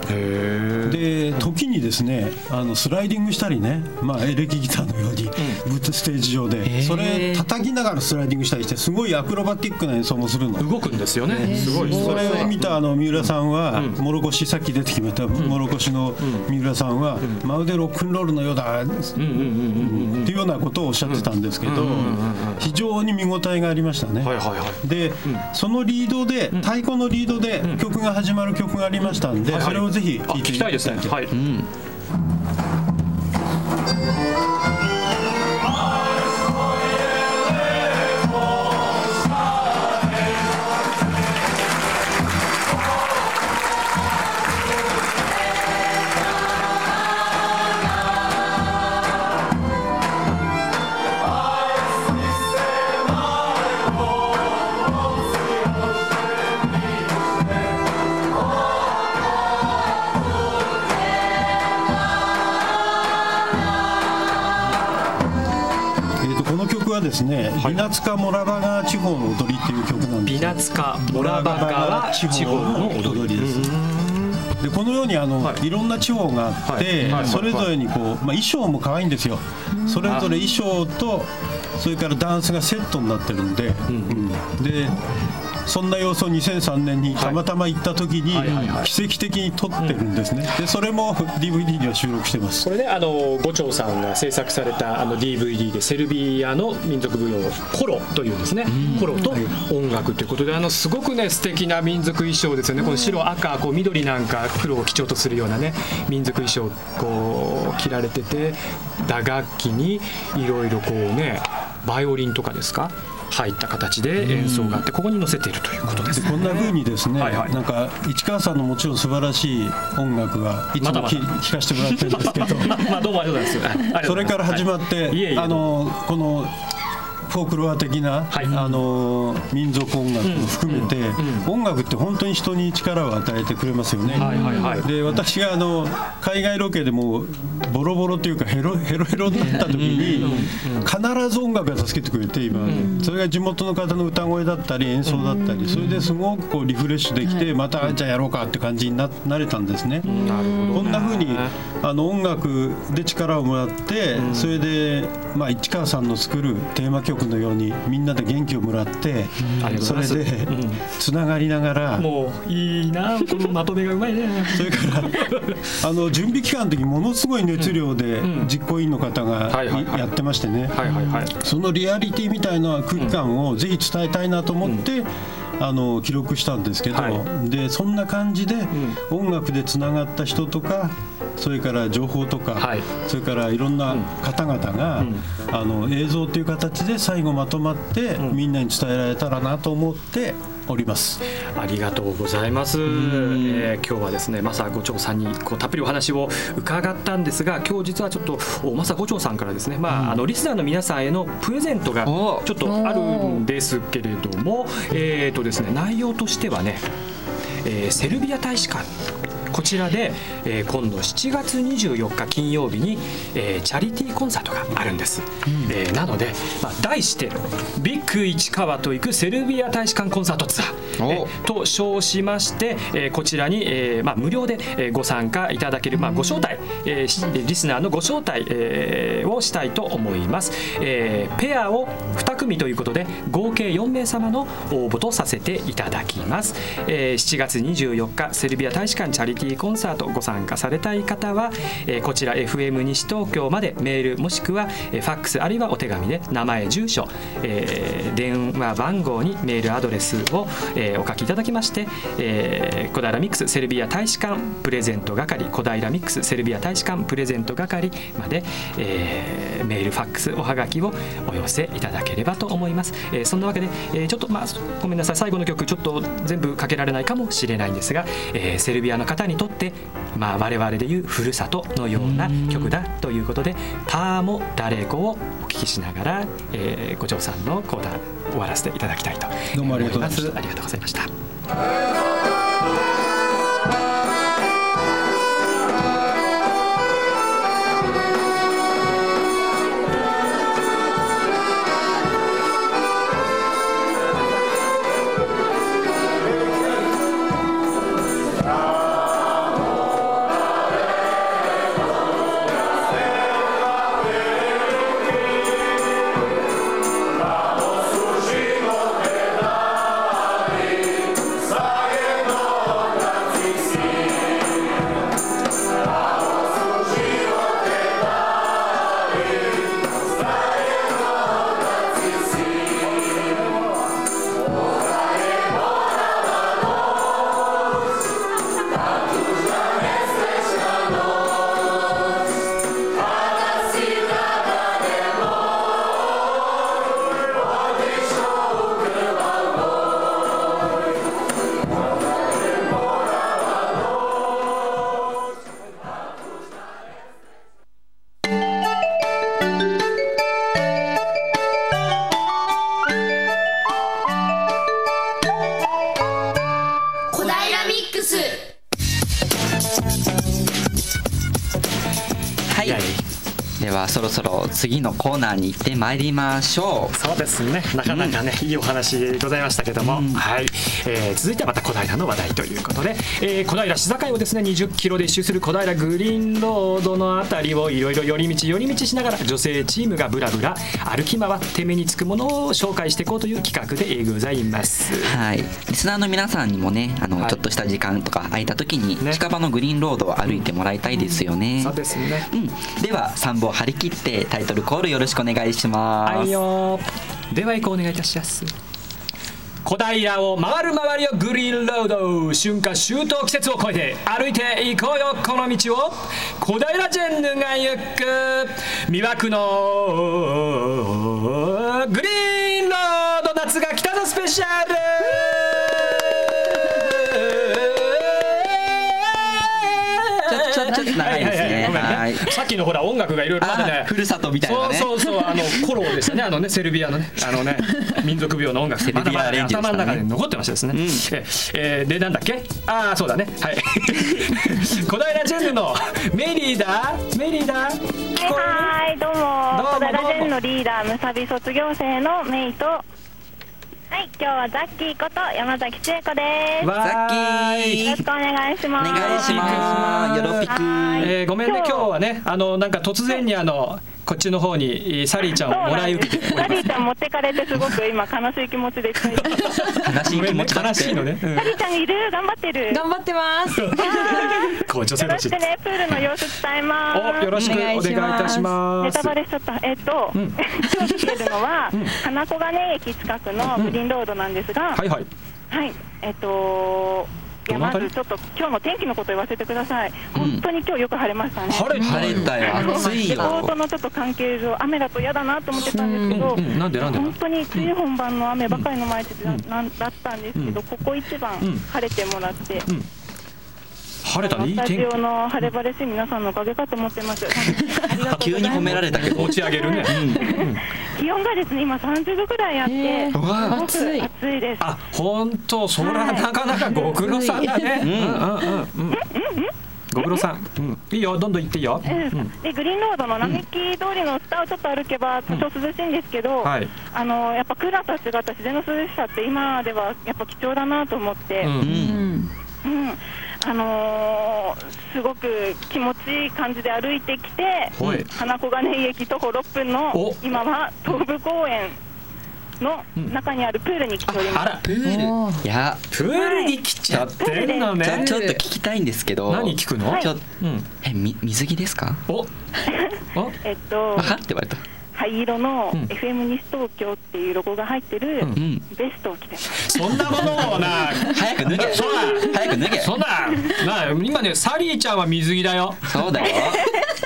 で時にですねあのスライディングしたりね、まあ、エレキギターのように、ブーツステージ上でそれ叩きながらスライディングしたりしてすごいアクロバティックな演奏もするの。動くんですよね。すごい。それを見たあの三浦さんは、もろこしさっき出てきました、もろこしの三浦さんは、まるでロックンロールのようだ、っていうようなことをおっしゃってたんですけど、非常に見応えがありましたね。で、そのリードで太鼓のリードで曲が始まる曲がありましたんで、それをぜひあ聴いて聞きたいですね。はい、「はですね「ビナツカモラバ川地方の踊り」っていう曲なんですビナツカモラバ川地方。の踊りです。でこのようにあの、はい、いろんな地方があって、はい。はい。それぞれにこう、まあ、衣装も可愛いんですよ。それぞれ衣装とそれからダンスがセットになってるんで、うん。でそんな様子を2003年にたまたま行った時に奇跡的に撮ってるんですね、でそれも DVD には収録してます。これねあの五長さんが制作されたあの DVD でセルビアの民族舞踊コロというんですね、コロと音楽ということであのすごくね素敵な民族衣装ですよね。この白赤こう緑なんか黒を基調とするようなね民族衣装をこう着られてて打楽器にいろいろこうねバイオリンとかですか入った形で演奏があってここに載せているということです、でこんな風にですね、はいはい。なんか市川さんのもちろん素晴らしい音楽は いつも聴かせてもらってるんですけど。まあまあどうもありがとうございます。それから始まって、はいあのこのフォークロア的な、はい。あの民族音楽も含めて、音楽って本当に人に力を与えてくれますよね。で私があの海外ロケでもボロボロというかヘロ ヘロヘロになった時に必ず音楽が助けてくれて今、それが地元の方の歌声だったり演奏だったりそれですごくこうリフレッシュできてまたじゃあやろうかって感じにななれたんですね。こんな風にあの音楽で力をもらって、それで、まあ、市川さんの作るテーマ曲のようにみんなで元気をもらって、ありがとそうれでつながりながら、もういいなこのまとめがうまいね。それからあの準備期間の時ものすごい熱量で実行委員の方がやってましてね、そのリアリティみたいな空気感をぜひ伝えたいなと思って、あの記録したんですけど、はでそんな感じで音楽でつながった人とかそれから情報とか、はい。それからいろんな方々が、あの映像という形で最後まとまって、みんなに伝えられたらなと思っております。ありがとうございます、えー今日はですねマサ五長さんにこうたっぷりお話を伺ったんですが今日実はちょっとおマサ五長さんからですね、まああのリスナーの皆さんへのプレゼントがちょっとあるんですけれどもえーとですね内容としてはね、えーセルビア大使館こちらで、えー今度7月24日金曜日に、えーチャリティーコンサートがあるんです、えーなので、まあ、題して「ビッグ市川と行くセルビア大使館コンサートツアー」えーと称しまして、えーこちらに、えーまあ、無料で、えーご参加いただける、まあ、ご招待、えーしリスナーのご招待、えーをしたいと思います、えーペアを2組ということで合計4名様の応募とさせていただきます、えー7月24日セルビア大使館チャリティーコンサートご参加されたい方は、えーこちら FM 西東京までメールもしくは、えーファックスあるいはお手紙で名前住所、えー電話番号にメールアドレスを、えーお書きいただきまして、えー小平ミックスセルビア大使館プレゼント係小平ミックスセルビア大使館プレゼント係まで、えーメールファックスおはがきをお寄せいただければと思います、えーそんなわけで、えーちょっとまあごめんなさい。最後の曲ちょっと全部かけられないかもしれないんですが、えーセルビアの方にとって、まあ、我々でいうふるさとのような曲だということで「ターモ・ダレコ」をお聞きしながら、えー、五条さんの講談終わらせていただきたいとどうもありがとうございましたありがとうございました。はい、ではそろそろ次のコーナーに行ってまいりましょう。そうですね。なかなかね、うん、いいお話ございましたけども、うん、はい。えー続いてはまた小平の話題ということで、えー小平市境をですね20キロで一周する小平グリーンロードのあたりをいろいろ寄り道寄り道しながら女性チームがブラブラ歩き回って目につくものを紹介していこうという企画でございます。はい、リスナーの皆さんにもねあの、ちょっとした時間とか空いた時に近場のグリーンロードを歩いてもらいたいですよね、そうですね、うん、では3本張り切ってタイトルコールよろしくお願いします。はいよでは行こうお願いいたします小平を回る回りよグリーンロード春夏秋冬季節を。越えて歩いていこうよこの道を。小平ジェンヌが行く魅惑のグリーンロード夏が来たぞスペシャルちょっと長いですねねはい。さっきのほら音楽がいろいろまだね。あふるさとみたいなね。そうそうそうあのコロですよね。あのねセルビアのね。あのね民族舞踊の音楽。セルビアレンジね。頭の中に残ってましたですね、ええーでなんだっけ？ああそうだね。はい。小平ジェンヌのメリーだ？メリーだ？はい、どうも、どうも小平ジェンのリーダー、むさび卒業生のメイと。はい、今日はザッキーこと山崎千恵子です。ザッキー。よろしくお願いします。お願いします。よろぴくえーごめんね今日はねあのなんか突然にあのこっちの方にえーサリーちゃんをもらい受けてサリーちゃん持ってかれてすごく今悲しい気持ちで。悲しい気持ち。悲しいのね、うん。サリーちゃんいる？頑張ってる。頑張ってます。こう女性たち。よろしくね、プールの様子伝えます。およろしくお願いいたします。ネタバレしちゃった。えっと、今日来てるのは、花小金駅近くのグリーンロードなんですが、はいはい。はい、えっと、いやまずちょっと今日の天気のこと言わせてください。本当に今日よく晴れましたね。晴れた晴れたよ暑いよ。トのちょっ関係上雨だと嫌だなと思ってたんですけど、うんうんなんでなんで？本当に梅雨本番の雨ばかりの毎日だ,、なん。だったんですけど、ここ一番うん。晴れてもらって、晴れたねいいスタジ天気オの晴れ晴れしい皆さんのおかげかと思ってます。急に褒められたけど持ち上げるね、気温がですね今30度くらいあって、すごく暑い暑い。です。あ本当そらなかなかご苦労さんだね、うんうんうんうん。ご苦労さん、うん、いいよどんどん行っていいよ、うん。でグリーンロードの並木通りの下をちょっと歩けば多少涼しいんですけど、はい。あのやっぱクーラーとは違った自然の涼しさって今ではやっぱ貴重だなと思って、ううんん。うん。あのーすごく気持ちいい感じで歩いてきてはい。花小金井駅徒歩6分のお。今は東武公園の中にあるプールに来ております。あら。プール。いや。プールに来ちゃってんのねちょちょっと聞きたいんですけど。何聞くの？ちょうん。えみ水着ですか？お。おえっと。わかって言われた灰色のうん。FM 西東京っていうロゴが入ってるベストを着てます。そんなものをな。早く脱げ。そうだ早く脱げ。そんな。な今ねサリーちゃんは水着だよ。そうだよ。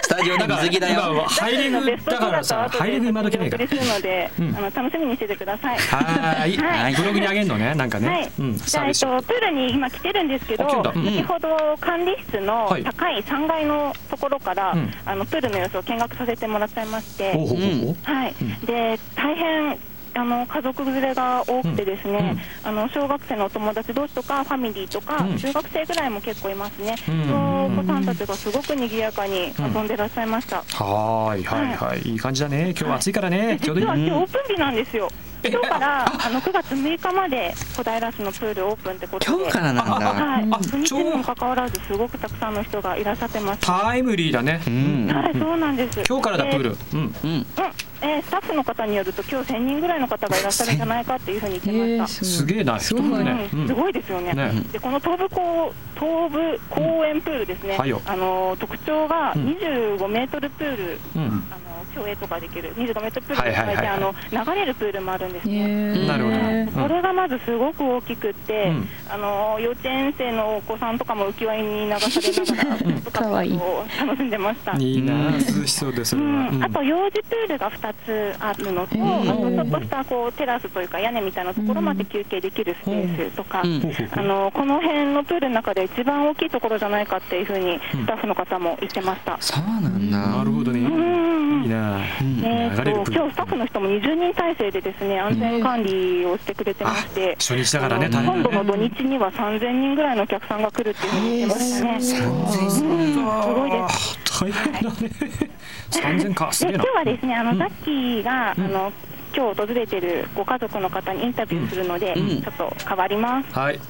スタジオで水着だ今よはハイレグだからさハイレグ今時ねえからするので、うん。あの楽しみにしててください。はーい。はい。ブログにあげるのねなんかね、はい、うん。じゃあ、えっと、プールに今来てるんですけど、先ほど管理室のはい。高い3階のところから、うん。あのプールの様子を見学させてもらっちゃいまして、はい、で大変あの家族連れが多くてですね、あの小学生のお友達同士とかファミリーとか、うん。中学生ぐらいも結構いますね、うん。そのお子さんたちがすごく賑やかに遊んでらっしゃいました。はーいはいはい。い。い感じだね。今日は暑いからね。ちょうどいい。実は今日オープン日なんですよ。え？今日からあの9月6日まで小平市のプールオープンってことで。今日からなんだ。はい、あ初日にもかかわらずすごくたくさんの人がいらっしゃってます。はタイムリーだね。うん。い、そうなんです。今日からだプール。でうんうん。うん、えースタッフの方によると今日1000人ぐらいの方がいらっしゃるんじゃないかっていうふうに言ってました。すげえな人すごい来るね。うん、すごいですよね。ね。でこの東武公東武公園プールですね。はいよ。あの特徴がうん。25メートルプール、うん。あの競泳とかできる25メートルプールではいはいはいはい。あの流れるプールもあるんですね。へなるほどーこれがまずすごく大きくって、うん。あの幼稚園生のお子さんとかも浮き輪に流されながら、とかかわいいを楽しんでました。いいな涼しそうですあと幼児プールが2つあるのと、うん。あとちょっとしたこうテラスというか屋根みたいなところまで休憩できるスペースとか、うん。あのこの辺のプールの中で一番大きいところじゃないかっていうふうにスタッフの方も言ってました。そうなんだ。なるほどね。うん。いいな。えーと今日スタッフの人も20人体制でですね安全管理をしてくれてまして、初日だからね今度の土日には3000人ぐらいのお客さんが来るっていうふうに言ってましたね。うん。すごいです。大変だね。3000か。すで今日はですね、あの、さっきが、あの、今日訪れてるご家族の方にインタビューするので、うんちょっと変わります。はい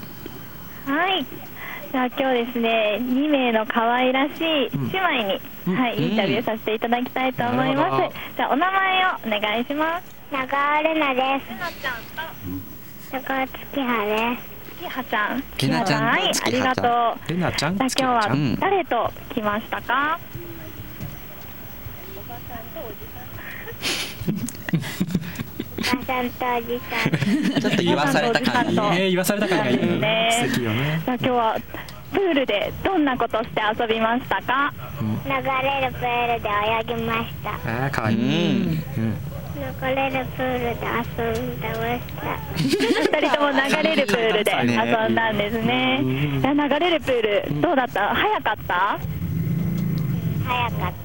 はい。じゃあ今日ですね、2名の可愛らしい姉妹に、はい、インタビューさせていただきたいと思います。じゃあお名前をお願いします。長尾ルナです。高月葉です。月葉ちゃん。レナちゃんとはい、あ月りが葉ちゃんとう。レナちゃんじゃあ今日は誰と来ましたか？お母さんとおじさん。ちょっと言わされた感じね言わされた感がいいよねね素敵よね今日はプールでどんなことして遊びましたか？流れるプールで泳ぎました。あーかわいいうん流れるプールで遊んでました。二人とも流れるプールで遊んだんですね。いや流れるプールどうだった？早かった？早かった。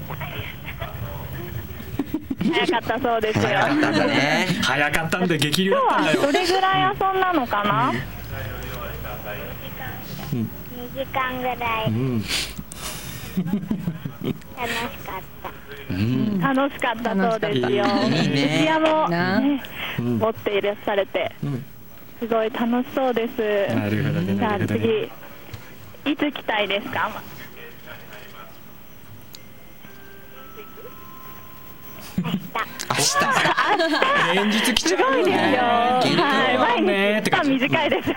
早かったそうですよ。早かったね 早かったんで激流今だったんだよ日はどれぐらい遊んだのかな？2時間ぐらいうん楽しかった。うん楽しかったそうですよ。ねピアノなねうん持っていらっしゃれてうんすごい楽しそうです。なるほどねじゃあ次いつ来たいですか？明日連日来ちゃうよすごいですよ。ねはい、ね毎日短いです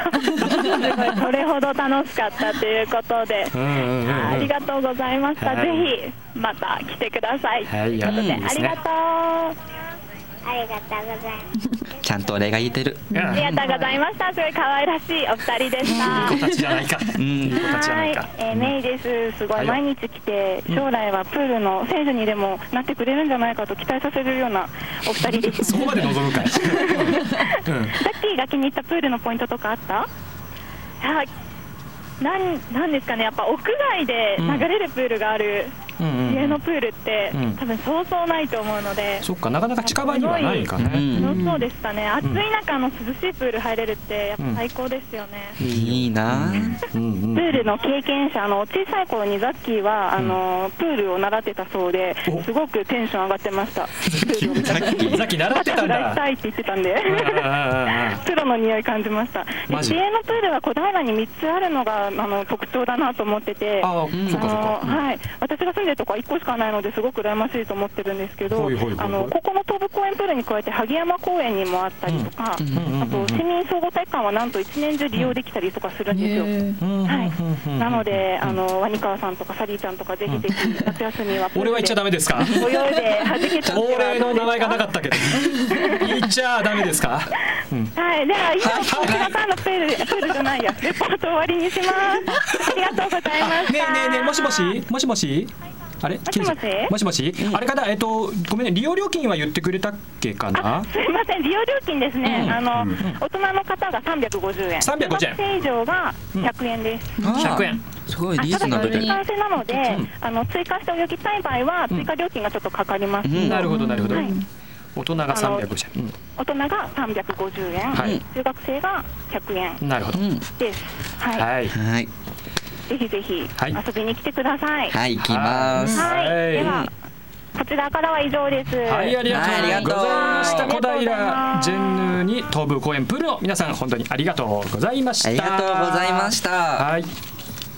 それほど楽しかったということで、ありがとうございました。はいぜひまた来てください。はいやということでいいですねありがとう。ありがとうございます。ちゃんとお礼が言えてるありがとうございました。すごい可愛らしいお二人でした。子たちじゃないかうん子たちじゃないかえーメイです。すごはいい毎日来て、将来はプールの選手にでもなってくれるんじゃないかと期待させるようなお二人です。そこまで望むかい うんさっきが気に入ったプールのポイントとかあった？はい。なんなんですかね。やっぱ屋外で流れるプールがある家のプールって、うん。多分そうそうないと思うので。そっかなかなか近場にはないかね。そうでしたね、暑い中の涼しいプール入れるってやっぱ最高ですよね、いいな。プールの経験者、あの小さい頃にザッキーは、あのプールを習ってたそうでお、すごくテンション上がってました。プールを見た時にさっき習ってたんバタフライしだたいって言ってたんで。プロの匂い感じました。でマジ。市営のプールは小平に3つあるのがあの特徴だなと思ってて、あああそっかそっか。あのはい、私が住んでるとこは1個しかないのですごく羨ましいと思ってるんですけど、ほいほいほいあのここの東武公園プールに加えて萩山公園にもあったりとか、んうんうんうんあと市民総合体育館はなんと一年中利用できたりとかするんですよ。うんはいなので、あのワニカワさんとかサリーちゃんとかぜひぜひ夏休みは俺は言っちゃダメですか？泳いで弾けた 俺の名前がなかったけど。言っちゃダメですか？うん。はい、では以上、こちらからのプール、プールじゃないや、レポート終わりにします。ありがとうございました。ねえねえねえもしもし？もしもし？あれ？もしもし？もしもし、あれかな？えっとごめんね利用料金は言ってくれたっけかな？あ、すいません、利用料金ですね。うん。あの、大人の方が350円。350円。中学生以上が100円です。100円。すごいリーズナブル。一般性なので、あの追加して泳ぎたい場合は、追加料金がちょっとかかります。うん。なるほどなるほど、はい。大人が350円、うん。大人が350円、はい。中学生が100円なるほど、うんです。はい、はい。はいぜひぜひはい。遊びに来てください。はい行きます。はい、はい。では、こちらからは以上です。はい、ありがとう。ございました。小平ジェンヌに東武公園プールの皆さん、本当にありがとうございました。ありがとうございました。はい、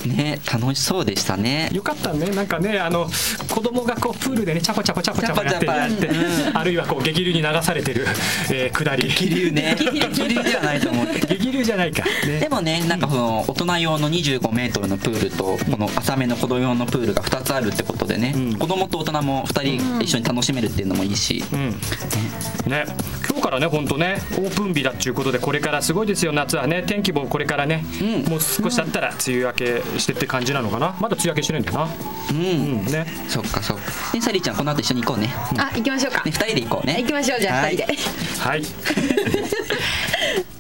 ね楽しそうでしたね。よかったね、なんかね、あの子供がこうプールでね、ちゃこちゃこちゃこちゃこやってって、うん。あるいはこう激流に流されてる、えー、下り。激流ね。激流ではないと思う。激流じゃないか。ね。でもねなんかその大人用の25メートルのプールとこの浅めの子供用のプールが2つあるってことでね、うん。子供と大人も2人一緒に楽しめるっていうのもいいし、うん、ね、今日からね、本当ね、オープン日だっていうことで、これからすごいですよ、夏はね、天気もこれからね、うん。もう少し経ったら梅雨明けしてって感じなのかな、まだ梅雨明けしてないんだよな。うん。うん、ね、そっかそっか。ねサリーちゃんこの後一緒に行こうね。ねあ行きましょうか。2人で行こうね。行きましょうじゃあはい。二人で。はい。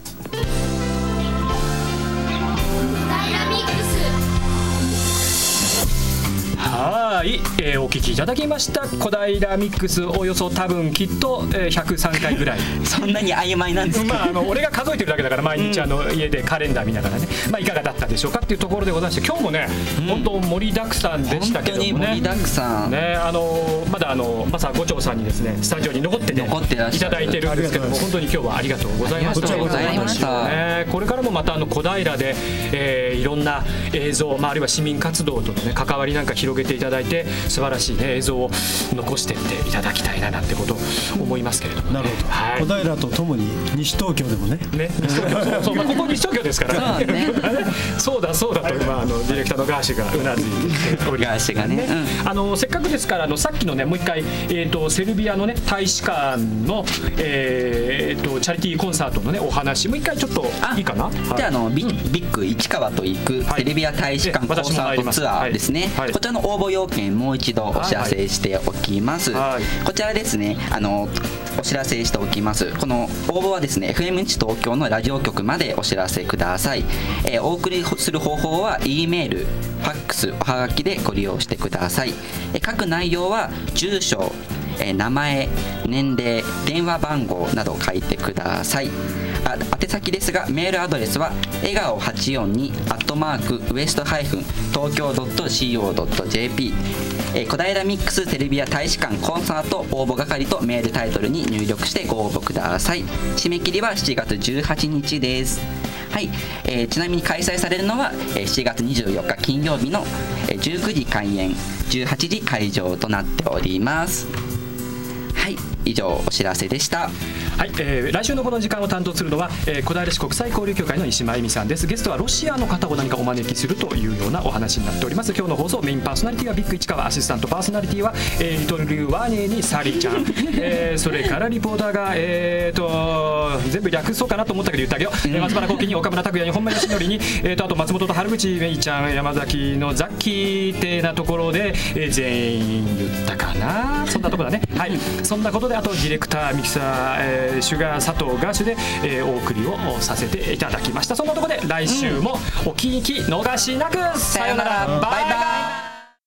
はい、えーお聞きいただきました小平ミックスおよそ多分きっと、えー103回ぐらい。そんなに曖昧なんですか？まああの俺が数えてるだけだから毎日あの家でカレンダー見ながらね。まあいかがだったでしょうかっていうところでございまして今日もね本当盛りだくさんでしたけどもね。本当に盛りだくさん。ねあのまだあのまさ五長さんにですねスタジオに残ってね残っていただいてるんですけども本当に今日はありがとうございました。ありがとうございました。ねこれからもまたあの小平で、えーいろんな映像、まあ、あるいは市民活動との、ね、関わりなんか広げていただいて素晴らしい、ね、映像を残してっていただきたいななんてこと思いますけれども、ね、なるほど、はい。小平とともに西東京でもね。ね、西東京そうそう、まあ、ここ西東京ですから、そうね。そうだそうだと、まあ、あのディレクターのガーシュがうなずいておりシュがね。うん。あのせっかくですからあのさっきのねもう一回、えー、とセルビアのね大使館の、えー、とチャリティーコンサートのねお話もう一回ちょっといいかな？じゃああのビビッグ市川と行くセルビア大使館えコンサートツアーですね、はい。はい。こちらの応募要件もう一度お知らせしておきます、はい。こちらですねあのお知らせしておきます。この応募はですね FM 日東京のラジオ局までお知らせください、えーお送りする方法は E メールファックスおはがきでご利用してください、えー書く内容は住所えー名前年齢電話番号などを書いてください。あ宛先ですがメールアドレスは笑顔842アットマークウエストハイフン東京 .co.jp え小平ミックステレビア大使館コンサート応募係とメールタイトルに入力してご応募ください。締め切りは7月18日です。はい、えーちなみに開催されるのは、えー7月24日金曜日の、えー19時開演18時会場となっております。はい。以上お知らせでした。はい、えー来週のこの時間を担当するのは、えー小平市国際交流協会の西間恵美さんです。ゲストはロシアの方を何かお招きするというようなお話になっております。今日の放送メインパーソナリティはビッグ市川アシスタントパーソナリティは、えーリトルリュウワーネーにサリーちゃん、えーそれからリポーターがえー、と全部略そうかなと思ったけど言ってあげよう、えー松原幸喜に岡村拓也に本間義則に、えー、とあと松本と春口めいちゃん山崎のザッキーってなところで、えー全員言ったかな。そんなところだね。はい。そんなことであとディレクターミキサー、えーシュガー佐藤ガーシュで、えーお送りをさせていただきました。そんなところで来週もお聞き逃しなく、さようなら。バイバイ